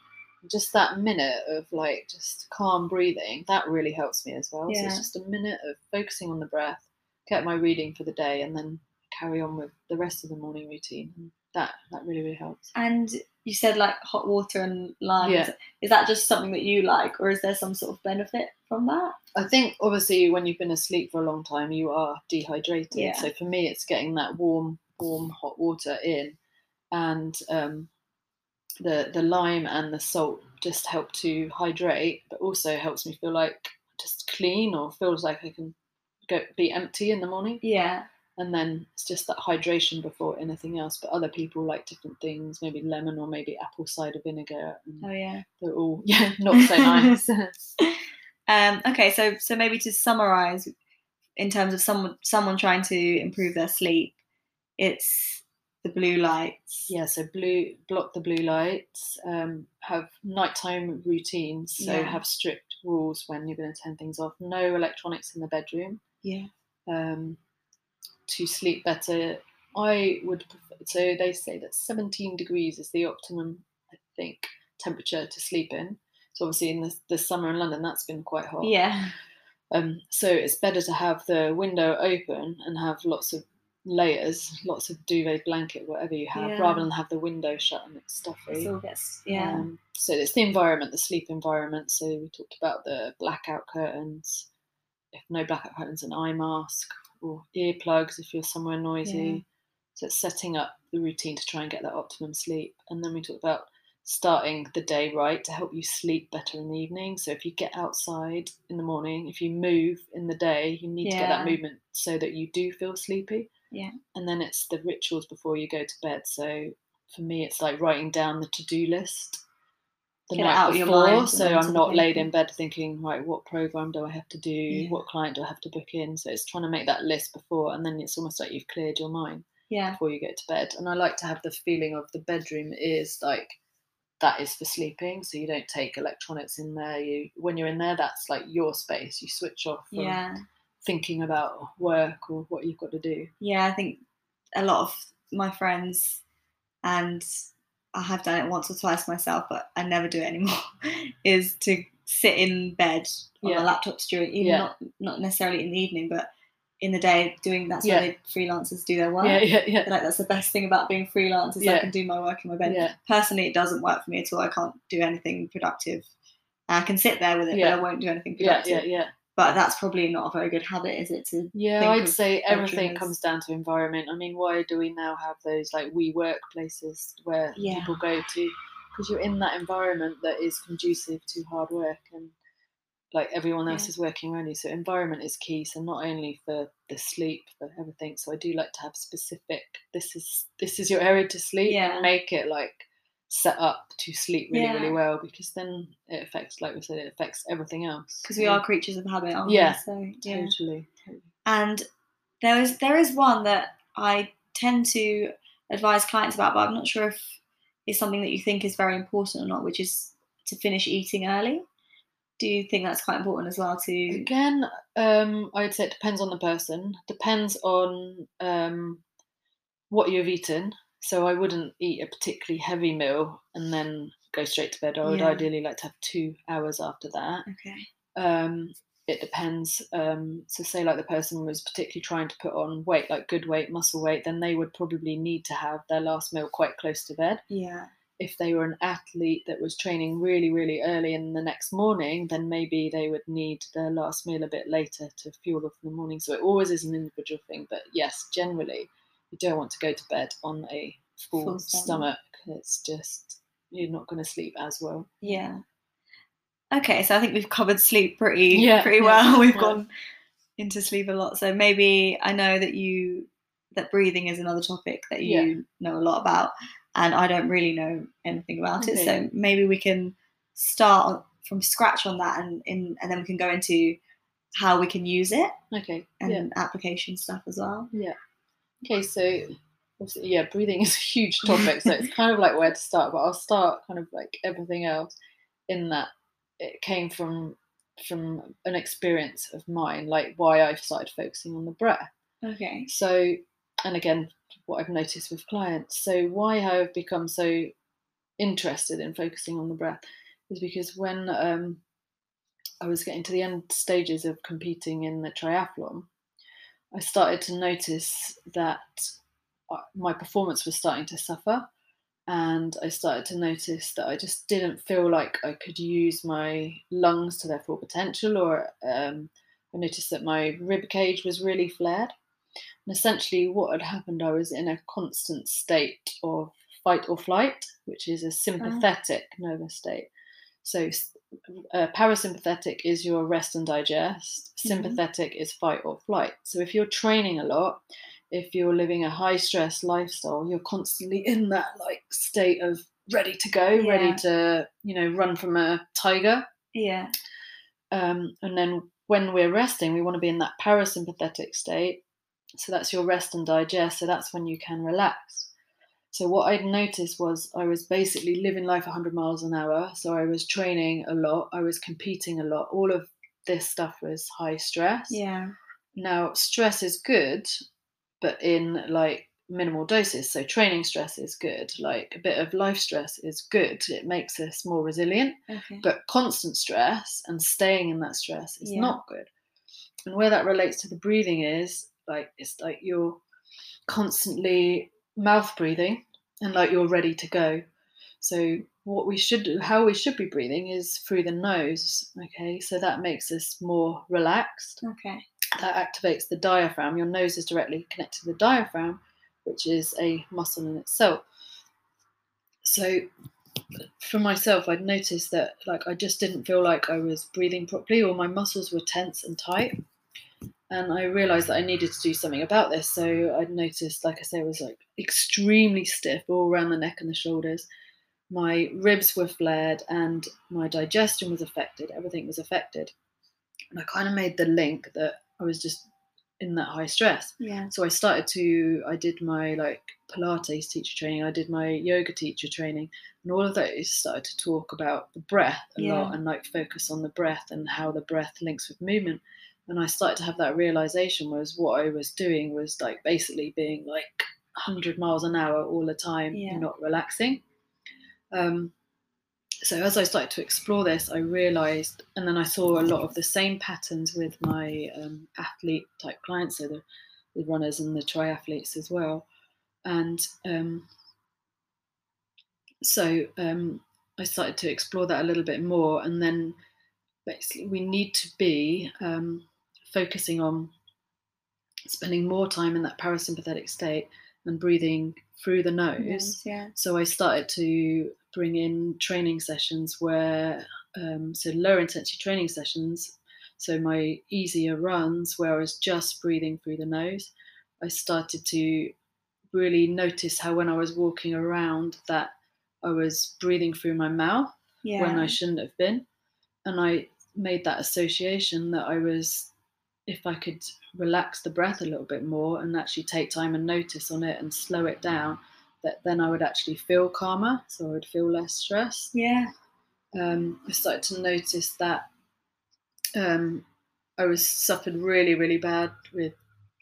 Just that minute of like just calm breathing that really helps me as well. So it's just a minute of focusing on the breath, get my reading for the day, and then carry on with the rest of the morning routine. That that really really helps. And you said like hot water and lime. Yeah. Is that just something that you like, or is there some sort of benefit from that? I think obviously when you've been asleep for a long time, you are dehydrated. Yeah. So for me, it's getting that warm, warm hot water in, and um, the the lime and the salt just help to hydrate, but also helps me feel like just clean or feels like I can go be empty in the morning. Yeah. And then it's just that hydration before anything else. But other people like different things, maybe lemon or maybe apple cider vinegar. And Oh yeah. they're all yeah not so nice. Um, okay, so so maybe to summarize, in terms of someone someone trying to improve their sleep, it's the blue lights. Yeah, so blue block the blue lights. Um, have nighttime routines. So Yeah. have strict rules when you're going to turn things off. No electronics in the bedroom. Yeah. Um, to sleep better, I would. Prefer, so they say that 17 degrees is the optimum, I think, temperature to sleep in. So obviously in the, the summer in London, that's been quite hot. Yeah. Um, so it's better to have the window open and have lots of layers, lots of duvet, blanket, whatever you have, Yeah. rather than have the window shut and it's It stuffy. all gets yeah. Um, so it's the environment, the sleep environment. So we talked about the blackout curtains. If no blackout curtains, an eye mask or earplugs if you're somewhere noisy. Yeah. So it's setting up the routine to try and get that optimum sleep. And then we talked about starting the day right to help you sleep better in the evening. So if you get outside in the morning, if you move in the day, you need to get that movement so that you do feel sleepy. Yeah. And then it's the rituals before you go to bed. So for me, it's like writing down the to-do list the Get night out of your before, so I'm not laid in bed thinking, right, what program do I have to do? Yeah. What client do I have to book in? So it's trying to make that list before, and then it's almost like you've cleared your mind Yeah. before you go to bed. And I like to have the feeling of the bedroom is like that is for sleeping, so you don't take electronics in there. You when you're in there, that's like your space. You switch off from Yeah. thinking about work or what you've got to do. Yeah. I think a lot of my friends and I have done it once or twice myself, but I never do it anymore. is to sit in bed on Yeah. the laptops during, even Yeah. not not necessarily in the evening, but in the day doing. That's Yeah. where they, freelancers do their work. Yeah, yeah, yeah. like that's the best thing about being freelance is I can do my work in my bed. Yeah. Personally, it doesn't work for me at all. I can't do anything productive. I can sit there with it, Yeah. but I won't do anything Yeah, productive. yeah, yeah. But that's probably not a very good habit, is it? To Yeah, I'd say everything as- comes down to environment. I mean, why do we now have those like WeWork places where Yeah. people go to? Because you're in that environment that is conducive to hard work and like everyone else Yeah. is working around you. So environment is key. So not only for the sleep, but everything. So I do like to have specific. This is this is your area to sleep Yeah. and make it like set up to sleep really really well because then it affects like we said it affects everything else. because we are creatures of habit, aren't Yeah, we? So yeah. totally, totally. And there is there is one that I tend to advise clients about, but I'm not sure if it's something that you think is very important or not, which is to finish eating early. Do you think that's quite important as well? To Again, um, I'd say it depends on the person. Depends on um, what you've eaten. So I wouldn't eat a particularly heavy meal and then go straight to bed. I would Yeah. ideally like to have two hours after that. okay, Um, it depends. Um, so say like the person was particularly trying to put on weight, like good weight, muscle weight, then they would probably need to have their last meal quite close to bed yeah, if they were an athlete that was training really, really early in the next morning, then maybe they would need their last meal a bit later to fuel up in the morning. So it always is an individual thing. But yes, generally, you don't want to go to bed on a full, Full stomach. stomach. It's just you're not going to sleep as well. Yeah. Okay, so I think we've covered sleep pretty Yeah, pretty yeah, well. We've yeah. gone into sleep a lot. So maybe I know that you that breathing is another topic that you Yeah. know a lot about and I don't really know anything about it. So maybe we can start from scratch on that and in and then we can go into how we can use it Okay. and yeah. application stuff as well. Okay. So. Yeah, breathing is a huge topic, so it's kind of like where to start. But I'll start kind of like everything else in that it came from from an experience of mine, like why I started focusing on the breath. Okay. So, and again, what I've noticed with clients. So, why I've become so interested in focusing on the breath is because when um, I was getting to the end stages of competing in the triathlon, I started to notice that uh, my performance was starting to suffer. And I started to notice that I just didn't feel like I could use my lungs to their full potential, or um, I noticed that my rib cage was really flared. And essentially, what had happened, I was in a constant state of fight or flight, which is a sympathetic nervous state. So, uh, parasympathetic is your rest and digest, Mhm. sympathetic is fight or flight. So, if you're training a lot, if you're living a high stress lifestyle, you're constantly in that like state of ready to go, Yeah. ready to, you know, run from a tiger. Yeah. Um, and then when we're resting, we want to be in that parasympathetic state. So that's your rest and digest. So that's when you can relax. So what I'd noticed was I was basically living life 100 miles an hour. So I was training a lot. I was competing a lot. All of this stuff was high stress. Yeah. Now, stress is good, but in like minimal doses. So training stress is good. Like a bit of life stress is good. It makes us more resilient Okay. but constant stress and staying in that stress is Yeah. not good and where that relates to the breathing is like it's like you're constantly mouth breathing and like you're ready to go. So what we should do how we should be breathing is through the nose okay? So that makes us more relaxed. Okay. that activates the diaphragm. Your nose is directly connected to the diaphragm which is a muscle in itself. So for myself i'd noticed that like i just didn't feel like i was breathing properly or my muscles were tense and tight and i realized that i needed to do something about this so i'd noticed like i say it was like extremely stiff all around the neck and the shoulders my ribs were flared and my digestion was affected everything was affected and i kind of made the link that i was just in that high stress Yeah. so I started to I did my like Pilates teacher training, I did my yoga teacher training, and all of those started to talk about the breath a lot and like focus on the breath and how the breath links with movement. And I started to have that realization was what I was doing was like basically being like 100 miles an hour all the time, Yeah. not relaxing. Um, so as I started to explore this, I realized, and then I saw a lot of the same patterns with my um, athlete type clients, so the, the runners and the triathletes as well. And um, so um, I started to explore that a little bit more, and then basically we need to be um, focusing on spending more time in that parasympathetic state and breathing through the nose. Yes, yeah. So I started to bring in training sessions where, um, so lower intensity training sessions. So my easier runs where I was just breathing through the nose. I started to really notice how when I was walking around that I was breathing through my mouth Yeah. when I shouldn't have been. And I made that association that I was, if I could relax the breath a little bit more and actually take time and notice on it and slow it down, that then I would actually feel calmer. So I would feel less stressed. yeah. Um, I started to notice that um, I was suffered really, really bad with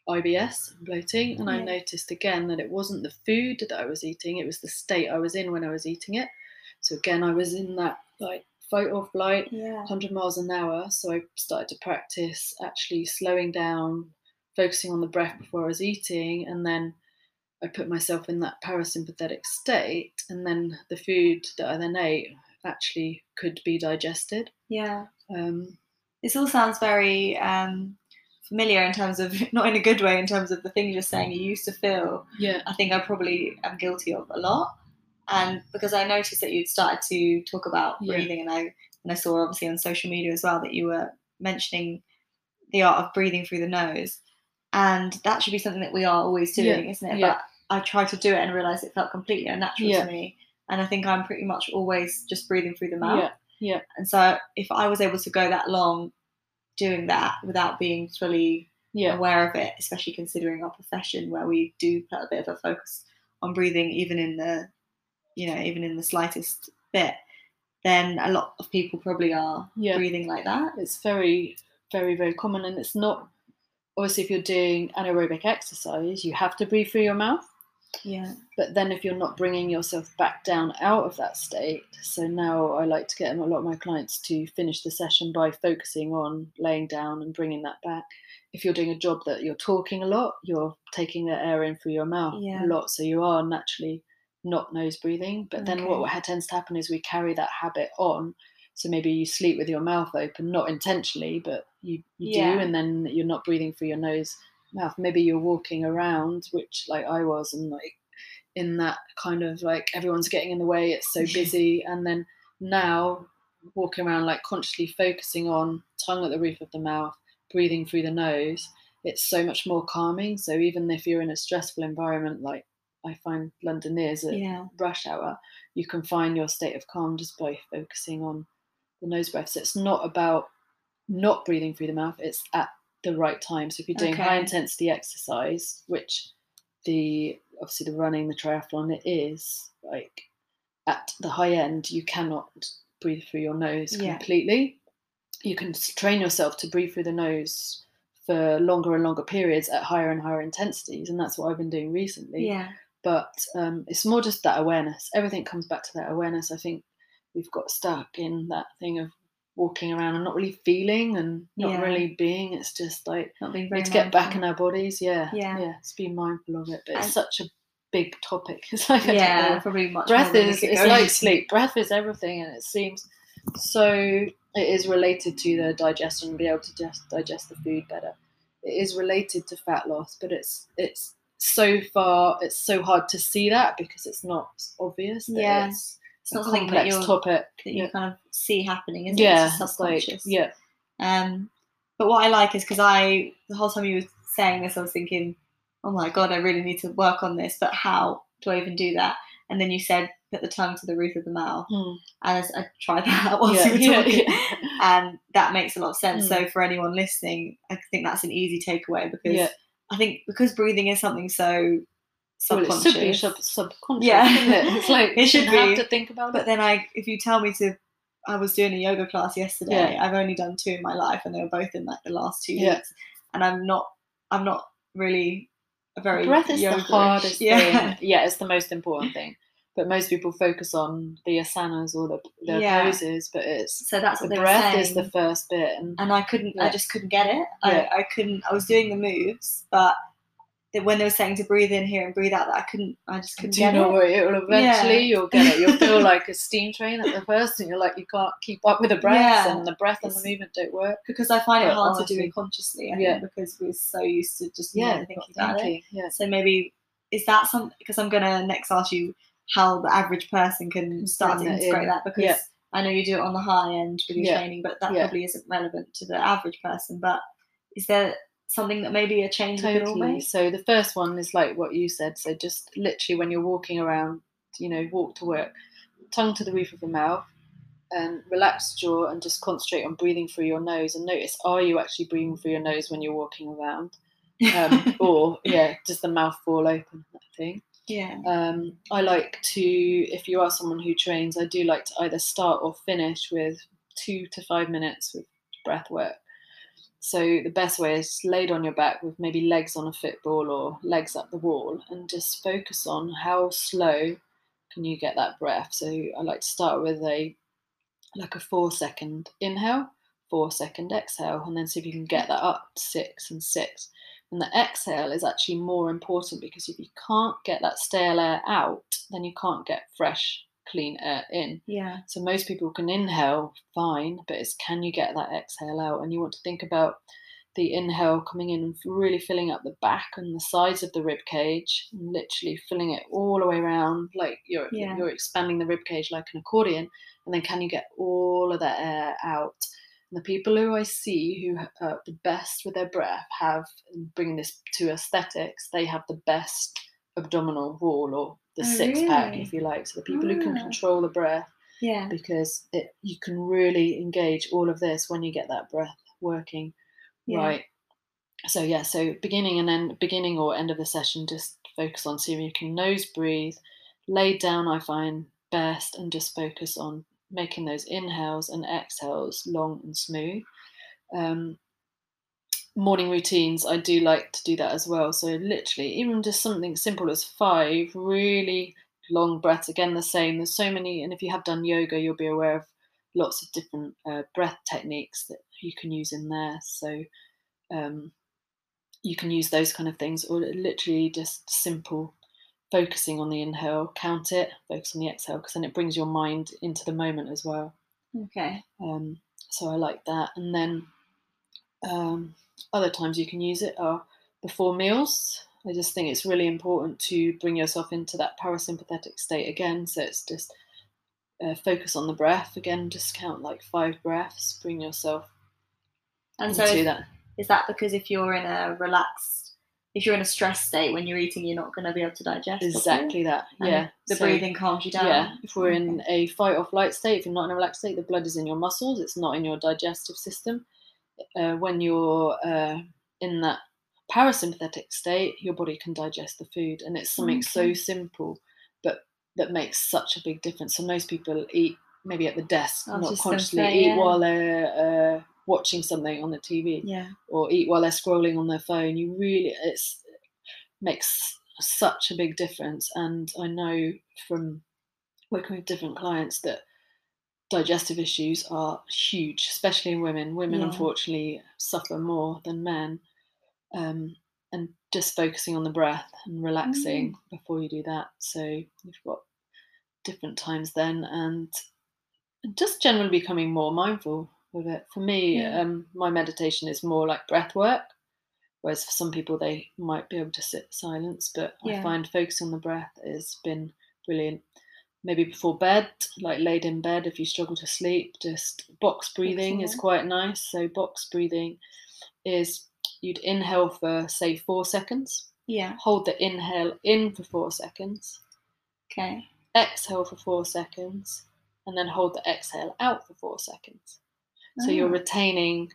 IBS and bloating, and I noticed again that it wasn't the food that I was eating; it was the state I was in when I was eating it. So again, I was in that like fight or flight, Yeah. 100 miles an hour. So I started to practice actually slowing down, focusing on the breath before I was eating, and then I put myself in that parasympathetic state, and then the food that I then ate actually could be digested. Yeah. Um, This all sounds very um, familiar in terms of not in a good way in terms of the things you're saying you used to feel Yeah. i think i probably am guilty of a lot and because i noticed that you'd started to talk about Yeah. breathing and i and i saw obviously on social media as well that you were mentioning the art of breathing through the nose and that should be something that we are always doing Yeah, isn't it yeah. but i tried to do it and realized it felt completely unnatural Yeah. to me and i think i'm pretty much always just breathing through the mouth Yeah. Yeah. and so if i was able to go that long doing that without being fully Yeah. aware of it, especially considering our profession where we do put a bit of a focus on breathing, even in the, you know, even in the slightest bit, then a lot of people probably are Yeah. breathing like that. It's very, very, very common, and it's not. Obviously, if you're doing anaerobic exercise, you have to breathe through your mouth. Yeah. But then, if you're not bringing yourself back down out of that state, so now I like to get a lot of my clients to finish the session by focusing on laying down and bringing that back. If you're doing a job that you're talking a lot, you're taking the air in through your mouth Yeah. a lot, so you are naturally not nose breathing. But then, what Okay. ha- tends to happen is we carry that habit on. So maybe you sleep with your mouth open, not intentionally, but you, you Yeah. do, and then you're not breathing through your nose mouth. Maybe you're walking around, which like I was, and like in that kind of like everyone's getting in the way, it's so busy, and then now walking around like consciously focusing on tongue at the roof of the mouth, breathing through the nose, it's so much more calming. So even if you're in a stressful environment, like I find London is at Yeah. rush hour, you can find your state of calm just by focusing on the nose breath. So it's not about not breathing through the mouth, it's at the right time. So if you're doing high intensity exercise, which the obviously the running, the triathlon it is, like at the high end, you cannot breathe through your nose Yeah. completely. You can train yourself to breathe through the nose for longer and longer periods at higher and higher intensities, and that's what I've been doing recently Yeah. But um, it's more just that awareness. Everything comes back to that awareness. I think we've got stuck in that thing of walking around and not really feeling and not Yeah. really being. It's just like Not being we very need to get back in our bodies. Yeah, Yeah. yeah. Just be mindful of it. But it's And- such a big topic. It's like I Yeah, probably much breath is it's like sleep. Breath is everything, and it seems so. It is related to the digestion be able to just digest the food better. It is related to fat loss, but it's it's so far it's so hard to see that because it's not obvious. That Yeah. it's, It's a not something that, complex you're, topic. that you yeah, kind of see happening, is it? yeah, It's just it's like yeah, Um, but what I like is because I, the whole time you were saying this, I was thinking, oh my god, I really need to work on this. But how do I even do that? And then you said put the tongue to the roof of the mouth, Hmm. and I, I tried that whilst yeah, you were yeah, talking, yeah. and that makes a lot of sense. So for anyone listening, I think that's an easy takeaway because Yeah. I think because breathing is something so Well, it subconscious. should be sub- subconscious, Yeah. isn't it? It's like It should you have be. to think about But it. then I, if you tell me to, I was doing a yoga class yesterday. Yeah. I've only done two in my life, and they were both in like the last two Yeah. weeks. And I'm not, I'm not really a very breath is the yoga-ish- hardest Yeah, thing. Yeah, it's the most important thing. But most people focus on the asanas or the, the Yeah. poses, but it's so that's the breath is the first bit. And and I couldn't, I just couldn't get it. Yeah. I, I couldn't. I was doing the moves, but when they were saying to breathe in here and breathe out, that I couldn't. I just couldn't do you get know it. It will eventually Yeah. you'll get it. You'll feel like a steam train at the first, and you're like you can't keep up with the breaths, Yeah. and the breath and the movement don't work. because I find it hard to do it consciously. I Yeah. think because we're so used to just Yeah, thinking about it. Yeah, So maybe is that something? Because I'm gonna next ask you how the average person can start to integrate in. that because Yeah. I know you do it on the high end with your Yeah. training, but that Yeah. probably isn't relevant to the average person. But is there something that maybe a change totally. make? So the first one is like what you said. So just literally when you're walking around, you know, walk to work, tongue to the roof of your mouth, and relax jaw, and just concentrate on breathing through your nose. And notice, are you actually breathing through your nose when you're walking around, um, or yeah, just the mouth fall open that thing. Yeah. Um, I like to, if you are someone who trains, I do like to either start or finish with two to five minutes with breath work. So the best way is laid on your back with maybe legs on a football or legs up the wall, and just focus on how slow can you get that breath. So I like to start with a like a four second inhale, four second exhale, and then see if you can get that up six and six. And the exhale is actually more important because if you can't get that stale air out, then you can't get fresh, clean air in. Yeah. So most people can inhale fine, but it's can you get that exhale out? And you want to think about the inhale coming in and really filling up the back and the sides of the rib cage, and literally filling it all the way around, like you're Yeah. you're expanding the rib cage like an accordion, and then can you get all of that air out? And the people who I see who are the best with their breath have, bringing this to aesthetics, they have the best abdominal wall or the Oh, six pack, if you like. So the people who can Ah. control the breath Yeah. because it, you can really engage all of this when you get that breath working Yeah. right. So yeah, so beginning and then beginning or end of the session, just focus on seeing you can nose breathe, lay down. I find best and just focus on making those inhales and exhales long and smooth. Um, morning routines, I do like to do that as well. So literally, even just something simple as five really long breaths. Again, the same. There's so many, and if you have done yoga, you'll be aware of lots of different uh, breath techniques that you can use in there. So um, you can use those kind of things, or literally just simple focusing on the inhale, count it, focus on the exhale, because then it brings your mind into the moment as well. Okay. Um, so I like that. And then um, other times you can use it are before meals. I just think it's really important to bring yourself into that parasympathetic state again. So it's just uh, focus on the breath again. Just count like five breaths. Bring yourself And into so if- that. is that because if you're in a relaxed, if you're in a stress state when you're eating, you're not going to be able to digest? Exactly that. And Yeah. The So- breathing calms you down. Yeah, if we're in a fight or flight state, if you're not in a relaxed state, the blood is in your muscles, it's not in your digestive system. Uh, when you're uh, in that parasympathetic state, your body can digest the food, and it's something so simple, but that makes such a big difference. So most people eat maybe at the desk, not consciously, say, eat yeah. while they're uh, watching something on the TV Yeah. or eat while they're scrolling on their phone. You really, it's makes such a big difference. And I know from working with different clients that digestive issues are huge, especially in women. Women, Yeah. unfortunately, suffer more than men. Um, and just focusing on the breath and relaxing Mm. before you do that. So you've got different times then, and just generally becoming more mindful with it. For me, Yeah. um, my meditation is more like breath work, whereas for some people they might be able to sit silence. But I find focusing on the breath has been brilliant. Maybe before bed, like laid in bed, if you struggle to sleep, just box breathing is quite nice. So box breathing is you'd inhale for say four seconds, Yeah. hold the inhale in for four seconds, Okay. exhale for four seconds, and then hold the exhale out for four seconds. So you're Ah. retaining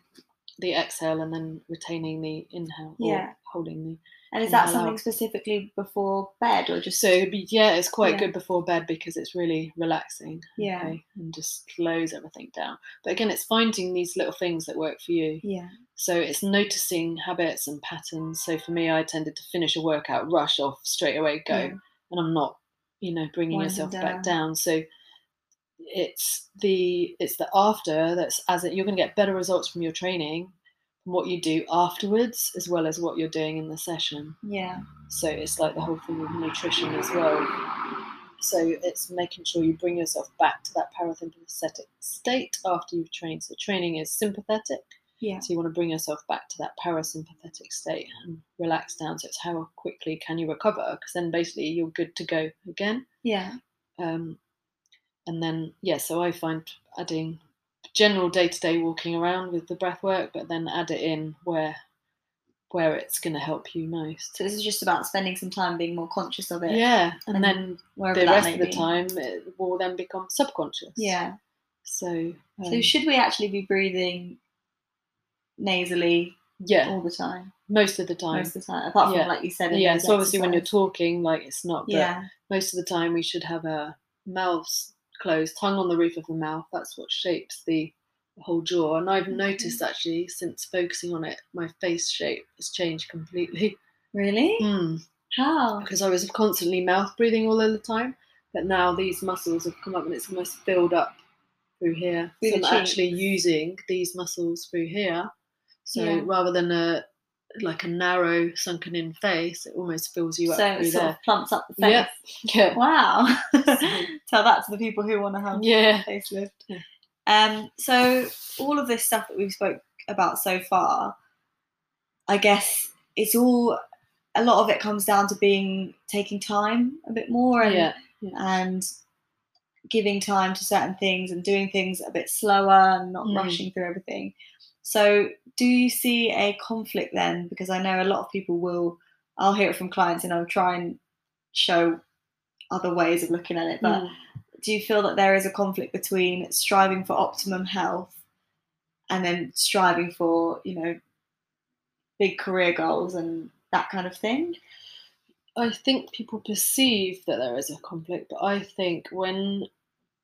the exhale and then retaining the inhale or Yeah. holding the. And is that something out. specifically before bed or just So it'd be- yeah, it's quite Yeah. good before bed because it's really relaxing. Yeah. okay, and just slows everything down. But again, it's finding these little things that work for you. Yeah. So it's noticing habits and patterns. So for me, I tended to finish a workout, rush off straight away, go, Yeah. and I'm not, you know, bringing Winding yourself down. back down. So it's the it's the after that's as it, you're going to get better results from your training, from what you do afterwards, as well as what you're doing in the session. Yeah. So it's like the whole thing with nutrition as well. So it's making sure you bring yourself back to that parasympathetic state after you've trained. So training is sympathetic. Yeah. So you want to bring yourself back to that parasympathetic state and relax down. So it's how quickly can you recover? Because then basically you're good to go again. Yeah. Um, and then yeah, so I find adding general day to day walking around with the breath work, but then add it in where where it's going to help you most. So this is just about spending some time being more conscious of it. Yeah, and, And then the rest of the be. time it will then become subconscious. Yeah. So, So um, should we actually be breathing nasally yeah, all the time? most of the time. Most of the time, apart from Yeah. like you said. yeah, so obviously when you're talking, like it's not. But Yeah. most of the time we should have our mouths closed, tongue on the roof of the mouth. That's what shapes the, whole jaw. And I've Okay. noticed actually since focusing on it, my face shape has changed completely. Really? Hmm. How? Because I was constantly mouth breathing all of the time, but now these muscles have come up and it's almost filled up through here. Through so I'm actually using these muscles through here. So Yeah. rather than a like a narrow sunken in face, it almost fills you up So it sort there. of plumps up the face. Yeah. Yeah. Wow. Tell that to the people who want to have Yeah. a facelift. Yeah. Um, so all of this stuff that we've spoke about so far, I guess it's all a lot of it comes down to being taking time a bit more and yeah. and giving time to certain things and doing things a bit slower and not Mm. rushing through everything. So, do you see a conflict then? Because I know a lot of people will, I'll hear it from clients and I'll try and show other ways of looking at it. But Mm. do you feel that there is a conflict between striving for optimum health and then striving for, you know, big career goals and that kind of thing? I think people perceive that there is a conflict, but I think when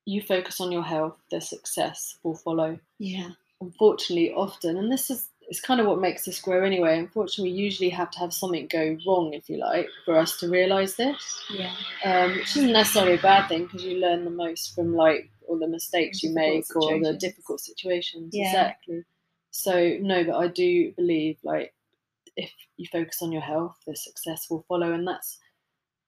you focus on your health, the success will follow. Yeah. Unfortunately, often, and this is it's kind of what makes us grow anyway. Unfortunately, we usually have to have something go wrong, if you like, for us to realise this. Yeah. um, which isn't necessarily a bad thing because you learn the most from like all the mistakes you make or the difficult situations. Yeah. Exactly. So no, but I do believe like if you focus on your health, the success will follow, and that's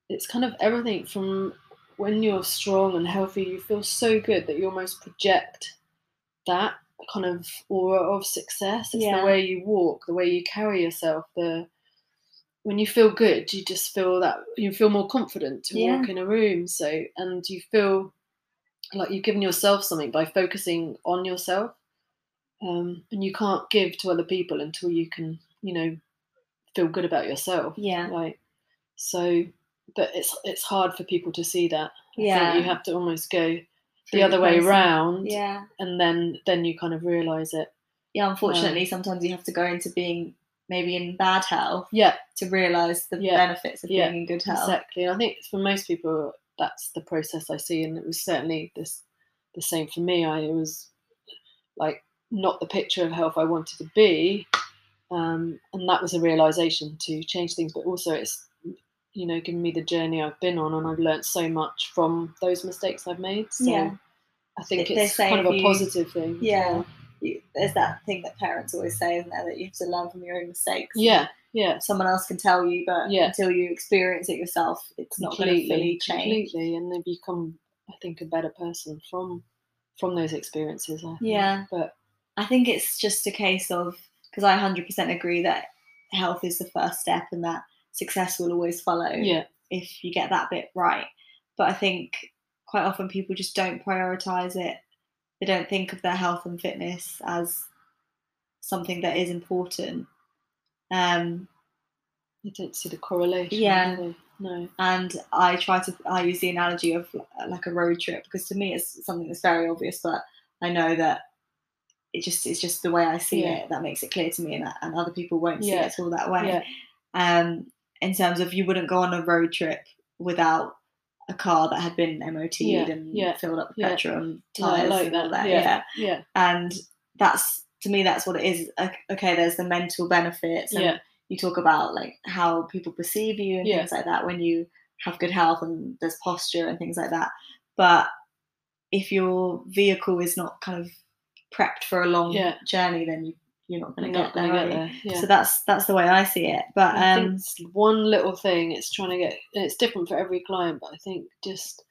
it's kind of everything from when you're strong and healthy, you feel so good that you almost project that kind of aura of success. It's Yeah. the way you walk, the way you carry yourself, the when you feel good, you just feel that you feel more confident to Yeah. walk in a room. So, and you feel like you've given yourself something by focusing on yourself. Um, and you can't give to other people until you can, you know, feel good about yourself. Yeah. Like, so, but it's it's hard for people to see that. I Yeah. you have to almost go the other way process. round, Yeah. and then then you kind of realize it. Yeah. Unfortunately, sometimes you have to go into being maybe in bad health Yeah, to realize the Yeah. benefits of Yeah. being in good health. Exactly. And I think for most people, that's the process I see, and it was certainly this the same for me. I was like not the picture of health I wanted to be, um, and that was a realization to change things. But also, it's you know given me the journey I've been on, and I've learned so much from those mistakes I've made. So Yeah. I think They- it's kind of a you- positive thing. Yeah. You, there's that thing that parents always say, isn't there, that you have to learn from your own mistakes. Yeah. Yeah. Someone else can tell you, but Yeah. until you experience it yourself, it's not going to fully change. completely, and they become, I think, a better person from from those experiences. I think. Yeah. but I think it's just a case of because I 100% agree that health is the first step and that success will always follow yeah, if you get that bit right. But I think quite often people just don't prioritize it. They don't think of their health and fitness as something that is important. Um, you don't see the correlation. Yeah. no, and I try to I use the analogy of uh, like a road trip because to me it's something that's very obvious, but I know that it just it's just the way I see Yeah. it that makes it clear to me, and, and other people won't see Yeah. it all that way. Yeah. Um, in terms of you wouldn't go on a road trip without a car that had been MOT'd Yeah, and yeah, filled up with yeah. petrol and No, tires like and all that, that. yeah. yeah and that's to me that's what it is okay there's the mental benefits and Yeah. you talk about like how people perceive you and things like that when you have good health and there's posture and things like that but if your vehicle is not kind of prepped for a long journey then you, you're not going to get there, there. Yeah. so that's that's the way i see it but um it's one little thing. It's trying to get. It's different for every client, but I think just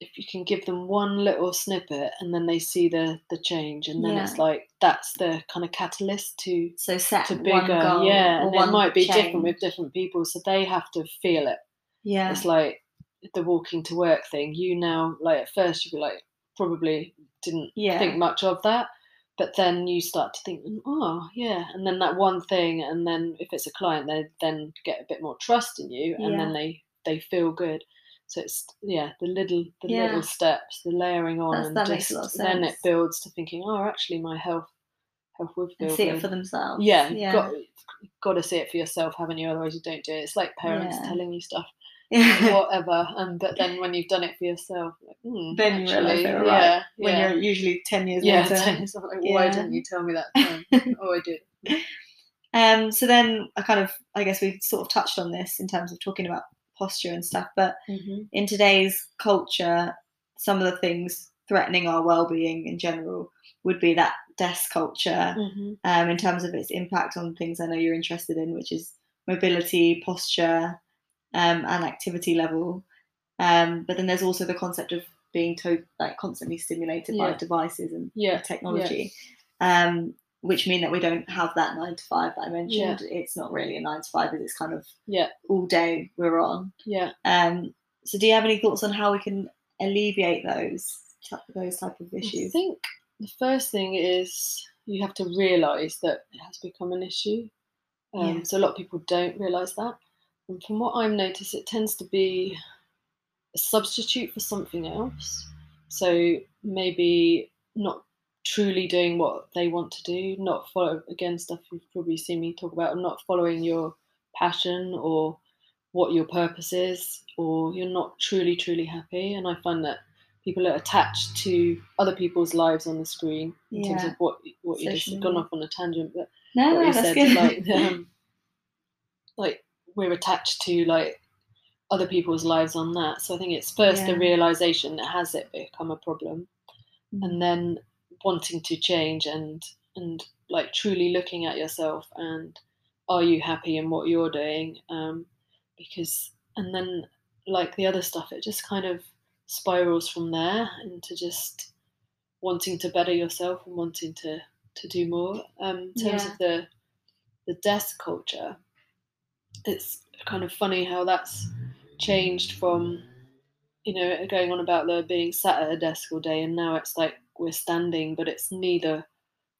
if you can give them one little snippet and then they see the the change, and then it's like that's the kind of catalyst to so set to bigger. goal yeah, and it might be change. different with different people, so they have to feel it. yeah It's like the walking to work thing. You now like at first you'd be like probably didn't yeah think much of that. But then you start to think, oh yeah, and then that one thing, and then if it's a client, they then get a bit more trust in you, and Yeah. then they they feel good. So it's yeah, the little the Yeah. little steps, the layering on, That's- and that just makes a lot of then it builds to thinking, oh, actually, my health health would and see good. it for themselves yeah, yeah got got to see it for yourself, haven't you? Otherwise, you don't do it. It's like parents Yeah. telling you stuff, whatever, and but then when you've done it for yourself, like, hmm, then you they were yeah, when yeah. you're usually 10 years yeah, later it's like, why didn't you tell me that oh, I did. Um, so then I kind of, I guess we sort of touched on this in terms of talking about posture and stuff, but Mm-hmm. in today's culture, some of the things threatening our well-being in general would be that desk culture Mm-hmm. um, in terms of its impact on things I know you're interested in, which is mobility, posture, um, and activity level. Um, but then there's also the concept of being to- like constantly stimulated by devices and Yeah, technology. Um, which mean that we don't have that nine to five that I mentioned. It's not really a nine to five, it's kind of Yeah. all day we're on. Yeah. Um, so do you have any thoughts on how we can alleviate those those type of issues? I think the first thing is you have to realise that it has become an issue. Um, Yeah. So a lot of people don't realise that. And from what I've noticed, it tends to be a substitute for something else. So maybe not truly doing what they want to do, not follow again stuff you've probably seen me talk about, not following your passion or what your purpose is, or you're not truly, truly happy. And I find that people are attached to other people's lives on the screen in terms of what what you just gone off on a tangent, but no, what no, you that's said, good. like um, like we're attached to like other people's lives on that. So I think it's first the realization that has it become a problem, Mm. and then wanting to change and and like truly looking at yourself and are you happy in what you're doing? Um, because and then like the other stuff, it just kind of spirals from there into just wanting to better yourself and wanting to to do more. Um, in terms Yeah. of the the desk culture, it's kind of funny how that's changed from you know going on about the being sat at a desk all day, and now it's like we're standing, but it's neither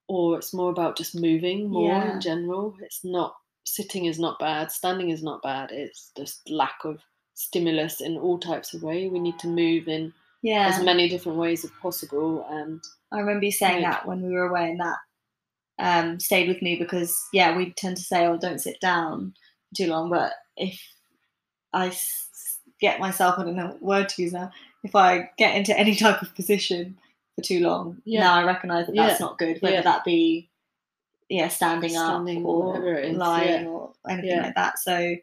or. It's more about just moving more Yeah. in general. It's not sitting is not bad, standing is not bad. It's just lack of stimulus in all types of way. We need to move in yeah. as many different ways as possible, and I remember you saying that when we were away, and that um, stayed with me because yeah, we tend to say, "Oh, don't sit down too long." But if I s- get myself, I don't know what word to use now. If I get into any type of position for too long, Yeah. now I recognise that that's Yeah. not good. Whether Yeah. that be yeah, standing, Standing up or lying or anything like that. So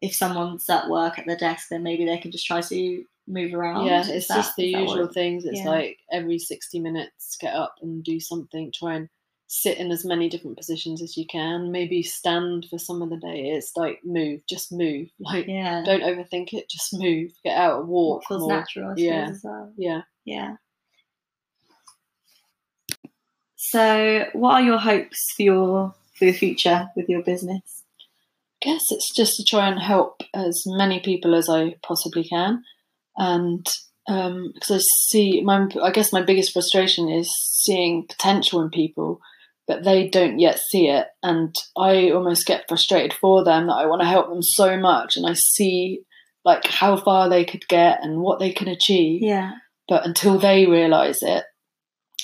if someone's at work at their desk, then maybe they can just try to move around. yeah, it's that- just the usual things. It's like every sixty minutes, get up and do something. Try and sit in as many different positions as you can. Maybe stand for some of the day. It's like move, just move. Like Yeah. don't overthink it. Just move. Get out, and walk. feels more. natural, I Yeah. well. Yeah. Yeah. So, what are your hopes for your for the future with your business? I guess it's just to try and help as many people as I possibly can, and um, because I see my, I guess my biggest frustration is seeing potential in people, but they don't yet see it, and I almost get frustrated for them that I want to help them so much, and I see like how far they could get and what they can achieve, Yeah. but until they realize it,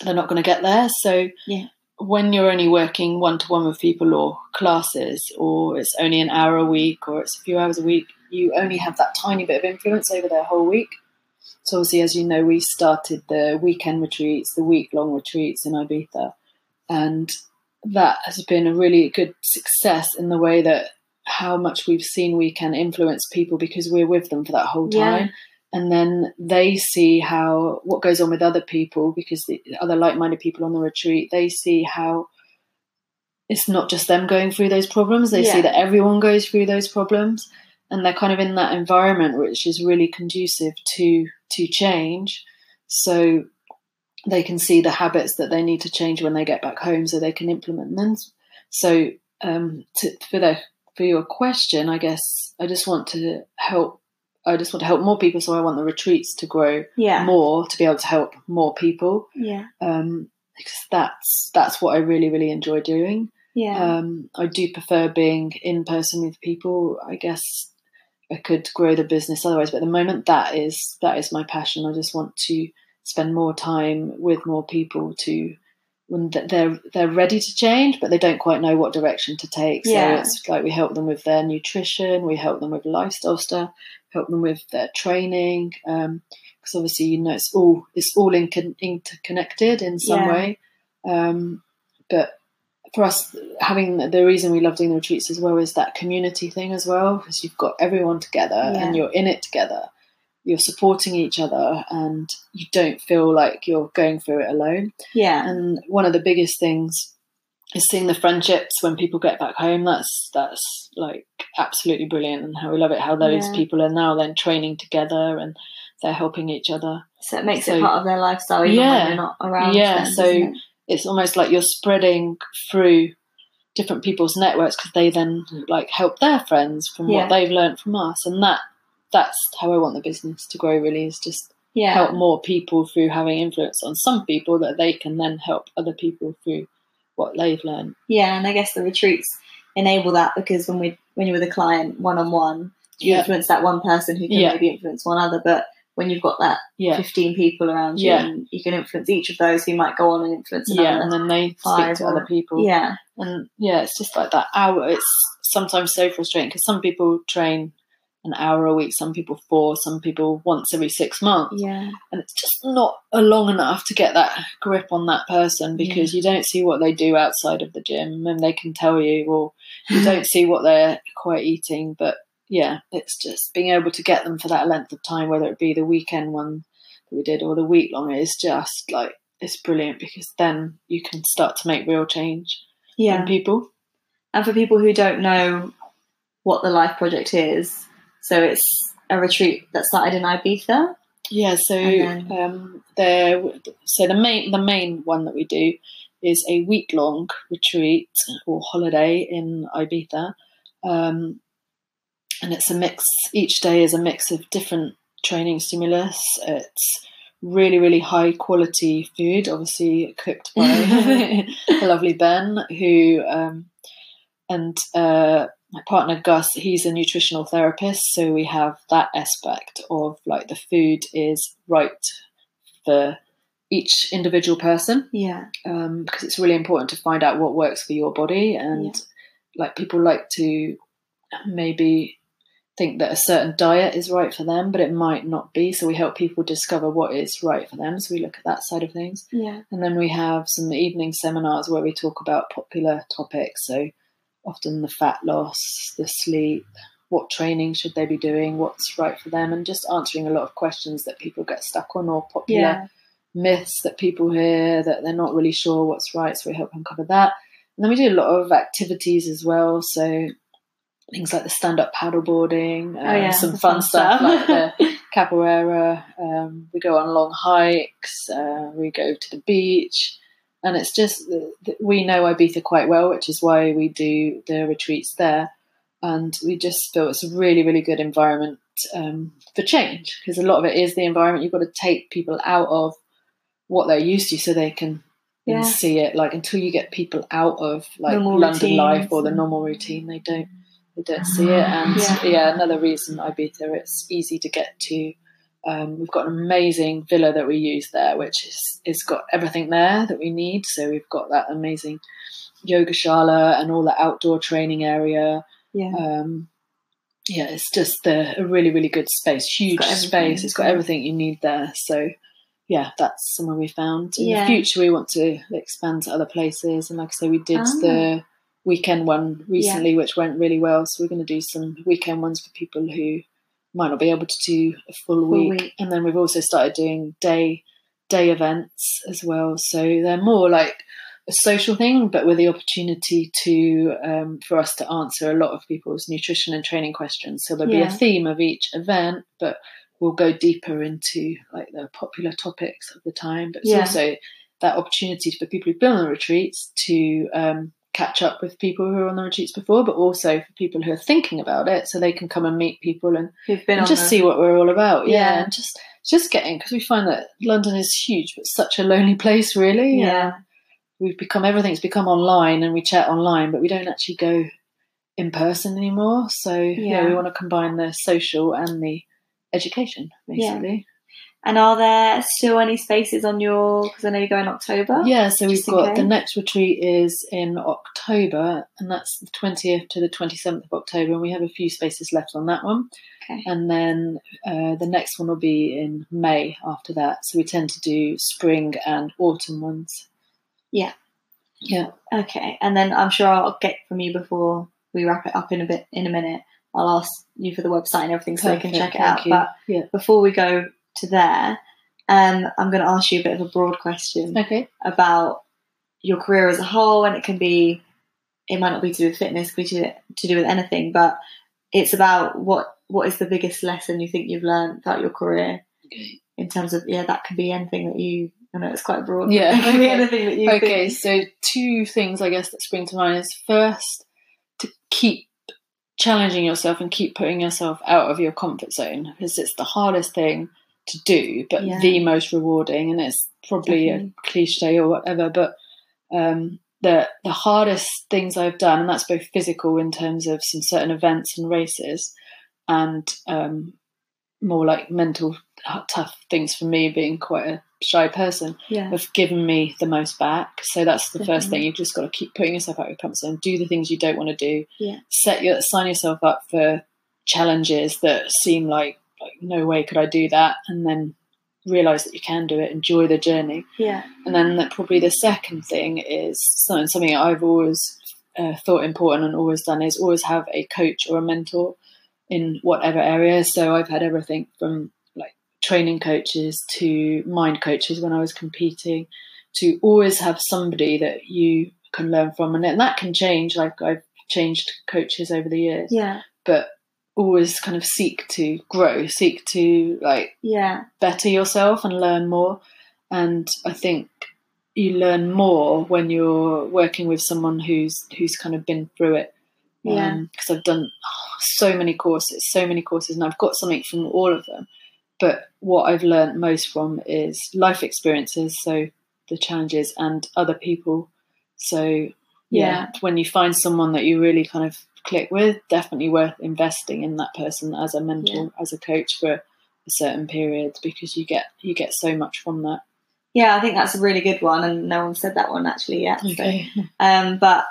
they're not going to get there. So Yeah. when you're only working one to one with people or classes, or it's only an hour a week, or it's a few hours a week, you only have that tiny bit of influence over their whole week. So obviously, as you know, we started the weekend retreats, the week long retreats in Ibiza, and that has been a really good success in the way that how much we've seen we can influence people because we're with them for that whole Yeah. time and then they see how what goes on with other people because the other like-minded people on the retreat they see how it's not just them going through those problems they Yeah. see that everyone goes through those problems and they're kind of in that environment which is really conducive to to change so they can see the habits that they need to change when they get back home so they can implement them so um, to, for the for your question i guess i just want to help I just want to help more people, so I want the retreats to grow Yeah. more to be able to help more people. Yeah. Um, because that's that's what I really really enjoy doing. Yeah. Um, I do prefer being in person with people. I guess I could grow the business otherwise, but at the moment that is that is my passion. I just want to spend more time with more people to when they're they're ready to change, but they don't quite know what direction to take. So Yeah. it's like we help them with their nutrition, we help them with lifestyle stuff, help them with their training. Because obviously, you know, it's all it's all in- interconnected in some Yeah. way. Um, but for us, having the reason we love doing the retreats as well is that community thing as well, because you've got everyone together Yeah. and you're in it together. You're supporting each other, and you don't feel like you're going through it alone. yeah. And one of the biggest things is seeing the friendships when people get back home. That's that's like absolutely brilliant, and how we love it. How those Yeah. people are now then training together and they're helping each other. So it makes so- it part of their lifestyle, even Yeah. when they're not around. Yeah, them, so it? it's almost like you're spreading through different people's networks because they then like help their friends from Yeah. what they've learned from us, and that that's how I want the business to grow. Really, is just Yeah. help more people through having influence on some people that they can then help other people through what they've learned. Yeah, and I guess the retreats enable that because when we when you're with a client one on one, you Yeah. influence that one person who can Yeah. maybe influence one other. But when you've got that Yeah, fifteen people around you, Yeah. and you can influence each of those who might go on and influence another. yeah, and then they speak to or- other people. yeah, and yeah, it's just like that hour. It's sometimes so frustrating because some people train an hour a week, some people four, some people once every six months, yeah, and it's just not long enough to get that grip on that person because you don't see what they do outside of the gym, and they can tell you, or you don't see what they're quite eating. But yeah, it's just being able to get them for that length of time, whether it be the weekend one that we did or the week long, is just like it's brilliant because then you can start to make real change yeah. in people. And for people who don't know what the Life Project is, so it's a retreat that started in Ibiza. Yeah, so then- um, there. So the main the main one that we do is a week long retreat or holiday in Ibiza, um, and it's a mix. Each day is a mix of different training stimulus. It's really really high quality food, obviously cooked by the lovely Ben, who um, and uh, my partner Gus, he's a nutritional therapist, so we have that aspect of like the food is right for each individual person. Yeah, um, because it's really important to find out what works for your body and Yeah. like people like to maybe think that a certain diet is right for them but it might not be. So we help people discover what is right for them so we look at that side of things. Yeah, and then we have some evening seminars where we talk about popular topics. So often the fat loss, the sleep, what training should they be doing, what's right for them, and just answering a lot of questions that people get stuck on or popular yeah, myths that people hear that they're not really sure what's right. So we help uncover that. And then we do a lot of activities as well. So things like the stand up paddleboarding, uh, Oh, yeah, some fun, fun stuff, stuff. like the capoeira. Um, we go on long hikes. Uh, we go to the beach, and it's just we know Ibiza quite well, which is why we do the retreats there. And we just feel it's a really, really good environment um, for change because a lot of it is the environment. You've got to take people out of what they're used to so they can Yeah. see it. Like until you get people out of like Normal London routines life or the normal routine, they don't they don't see it. And Yeah. yeah, another reason Ibiza it's easy to get to. Um, we've got an amazing villa that we use there, which is is got everything there that we need. So we've got that amazing yoga shala and all the outdoor training area. yeah. Um, yeah, it's just a, a really really good space, huge everything, space. It's got everything you need there. So yeah, that's somewhere we found. In Yeah. the future, we want to expand to other places, and like I say, we did Ah. the weekend one recently, which went really well. So we're going to do some weekend ones for people who might not be able to do a full week. week. And then we've also started doing day day events as well. So they're more like a social thing, but with the opportunity to um, for us to answer a lot of people's nutrition and training questions. So there'll be a theme of each event, but we'll go deeper into like the popular topics of the time. But it's Yeah. also that opportunity for people who've been on the retreats to um, catch up with people who are on the retreats before, but also for people who are thinking about it, so they can come and meet people and, and just the- see what we're all about. Yeah, Yeah. and just just getting because we find that London is huge, but such a lonely place, really. Yeah. And we've become everything's become online, and we chat online, but we don't actually go in person anymore. So yeah, Yeah. we want to combine the social and the education, basically. And are there still any spaces on your? Because I know you go in October. Yeah, so we've got the next retreat is in October, and that's the 20th to the 27th of October, and we have a few spaces left on that one. Okay. And then uh, the next one will be in May after that. So we tend to do spring and autumn ones. Yeah. Yeah. Okay. And then I'm sure I'll get from you before we wrap it up in a bit in a minute. I'll ask you for the website and everything so they can check it out. you. But Yeah. before we go to there, um, I'm going to ask you a bit of a broad question Okay. about your career as a whole, and it can be, it might not be to do with fitness, it could be to, to do with anything, but it's about what what is the biggest lesson you think you've learned throughout your career Okay. in terms of yeah, that could be anything that you I know it's quite broad. Yeah. Okay. anything that you okay, think. so two things I guess that spring to mind is first to keep challenging yourself and keep putting yourself out of your comfort zone because it's the hardest thing to do, but Yeah. the most rewarding. And it's probably Definitely. a cliche or whatever, but um, the the hardest things I've done, and that's both physical in terms of some certain events and races, and um, more like mental tough things for me being quite a shy person Yeah. have given me the most back. So that's the first thing. You've just got to keep putting yourself out of your comfort zone. Do the things you don't want to do. Yeah. Set your sign yourself up for challenges that seem like like no way could I do that, and then realize that you can do it. Enjoy the journey. Yeah. And then that probably the second thing is something something I've always uh, thought important and always done is always have a coach or a mentor in whatever area. So I've had everything from like training coaches to mind coaches when I was competing to always have somebody that you can learn from and, and that can change like I've changed coaches over the years Yeah. but always kind of seek to grow seek to like Yeah. better yourself and learn more. And I think you learn more when you're working with someone who's who's kind of been through it. Yeah. Um, because I've done oh, so many courses, so many courses, and I've got something from all of them. But what I've learned most from is life experiences, so the challenges and other people. So yeah, Yeah. when you find someone that you really kind of click with, definitely worth investing in that person as a mentor, as a coach for a certain period because you get you get so much from that. Yeah, I think that's a really good one, and no one said that one actually yet. so- Okay. Um, but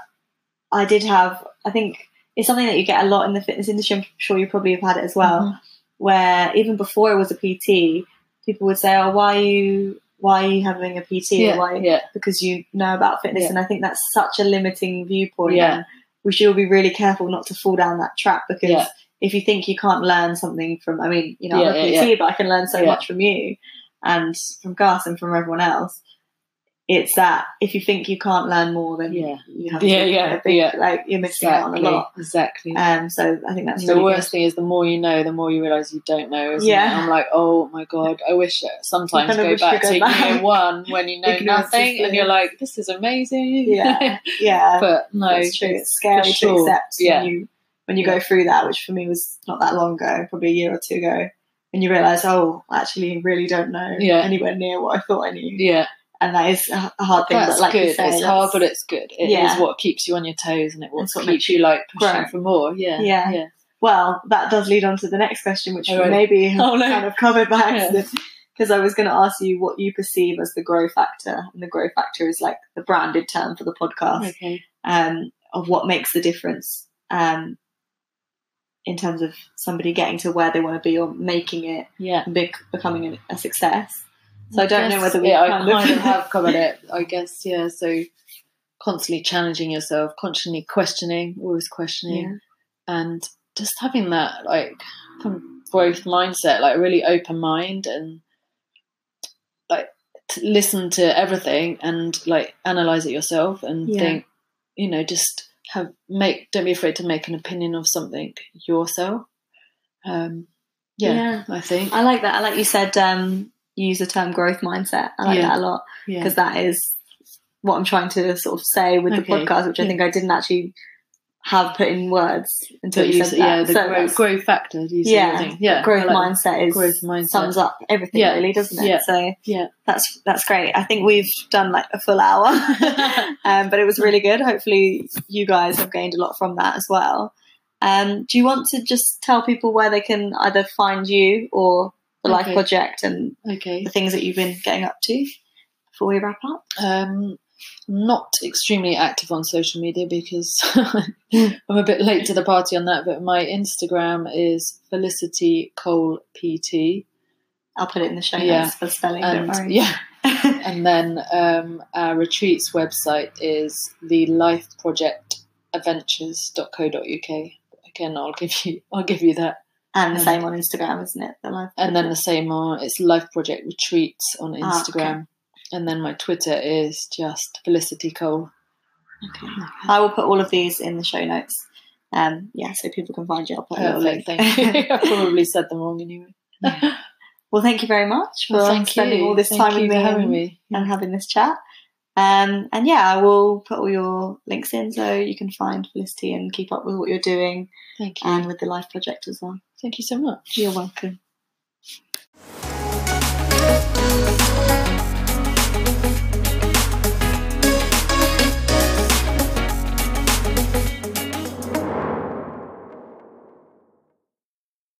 I did have, I think it's something that you get a lot in the fitness industry. I'm sure you probably have had it as well, Mhm. where even before it was a PT, people would say, "Oh, why are you, why are you having a PT? Yeah, Why? yeah, Because you know about fitness." Yeah. And I think that's such a limiting viewpoint. Yeah. We should all be really careful not to fall down that trap because Yeah. if you think you can't learn something from, I mean, you know, Yeah, I'm a yeah, PT, but I can learn so much from you and from Gus and from everyone else. It's that if you think you can't learn more, then Yeah. you have Yeah, to, yeah, think, yeah. like you're missing out on a lot. exactly. Um, so I think that's the really worst thing is the more you know, the more you realise you don't know. Yeah. it? I'm like, oh my god, I wish sometimes go back go to back. year one when you know nothing and you're like, this is amazing. Yeah, yeah, but no, that's true. It's scary sure. to accept Yeah. when you when you Yeah. go through that, which for me was not that long ago, probably a year or two ago. And you realise, oh, actually, really don't know Yeah. anywhere near what I thought I knew. yeah, And that is a hard thing. that's but like good. you say, it's that's- hard, but it's good. It is Yeah. what keeps you on your toes and it will what keep makes you like pushing grow. for more. Yeah, Yeah. yeah. Well, that does lead on to the next question, which Oh, we maybe Oh, no. kind of covered by accident. Because I was going to ask you what you perceive as the grow factor, and the grow factor is like the branded term for the podcast Okay. um, of what makes the difference um, in terms of somebody getting to where they want to be or making it Yeah. and becoming a success. So I don't know whether we yeah, kind I kind of have covered it. I guess yeah. So constantly challenging yourself, constantly questioning, always questioning, Yeah. and just having that like kind of growth mindset, like a really open mind, and like to listen to everything and like analyze it yourself and Yeah. think, you know, just have make. Don't be afraid to make an opinion of something yourself. Um, yeah, Yeah. I think. I like that. I like you said um, use the term growth mindset. I like Yeah. that a lot. Yeah. because that is what I'm trying to sort of say with the podcast, which I think I didn't actually have put in words until you you said said, that. yeah, the So grow, that's- growth factor. Yeah, yeah, growth like mindset is growth mindset. sums up everything Yeah. really, doesn't it? Yeah. So Yeah. that's that's great. I think we've done like a full hour, um, but it was really good. Hopefully, you guys have gained a lot from that as well. Um, do you want to just tell people where they can either find you or the Life Project and Okay. the things that you've been getting up to before we wrap up? Um, not extremely active on social media because I'm a bit late to the party on that. But my Instagram is Felicity Cole PT, I'll put it in the show Yeah. notes for spelling. don't and worry. yeah, and then um, our retreats website is the Life Project Adventures.co.uk. Again, I'll give you I'll give you that, And the Um, same on Instagram, isn't it? The life and then the same on it's Life Project Retreats on Ah, okay. Instagram, and then my Twitter is just Felicity Cole. okay. I will put all of these in the show notes. Um, yeah, so people can find you. I'll put a link. thank you. I probably said them wrong anyway. well, thank you very much for Well, thank spending you. all this Thank time with me having and, me. and having this chat. Um, and yeah, I will put all your links in so you can find Felicity and keep up with what you're doing Thank you. and with the Life Project as well. Thank you so much. You're welcome.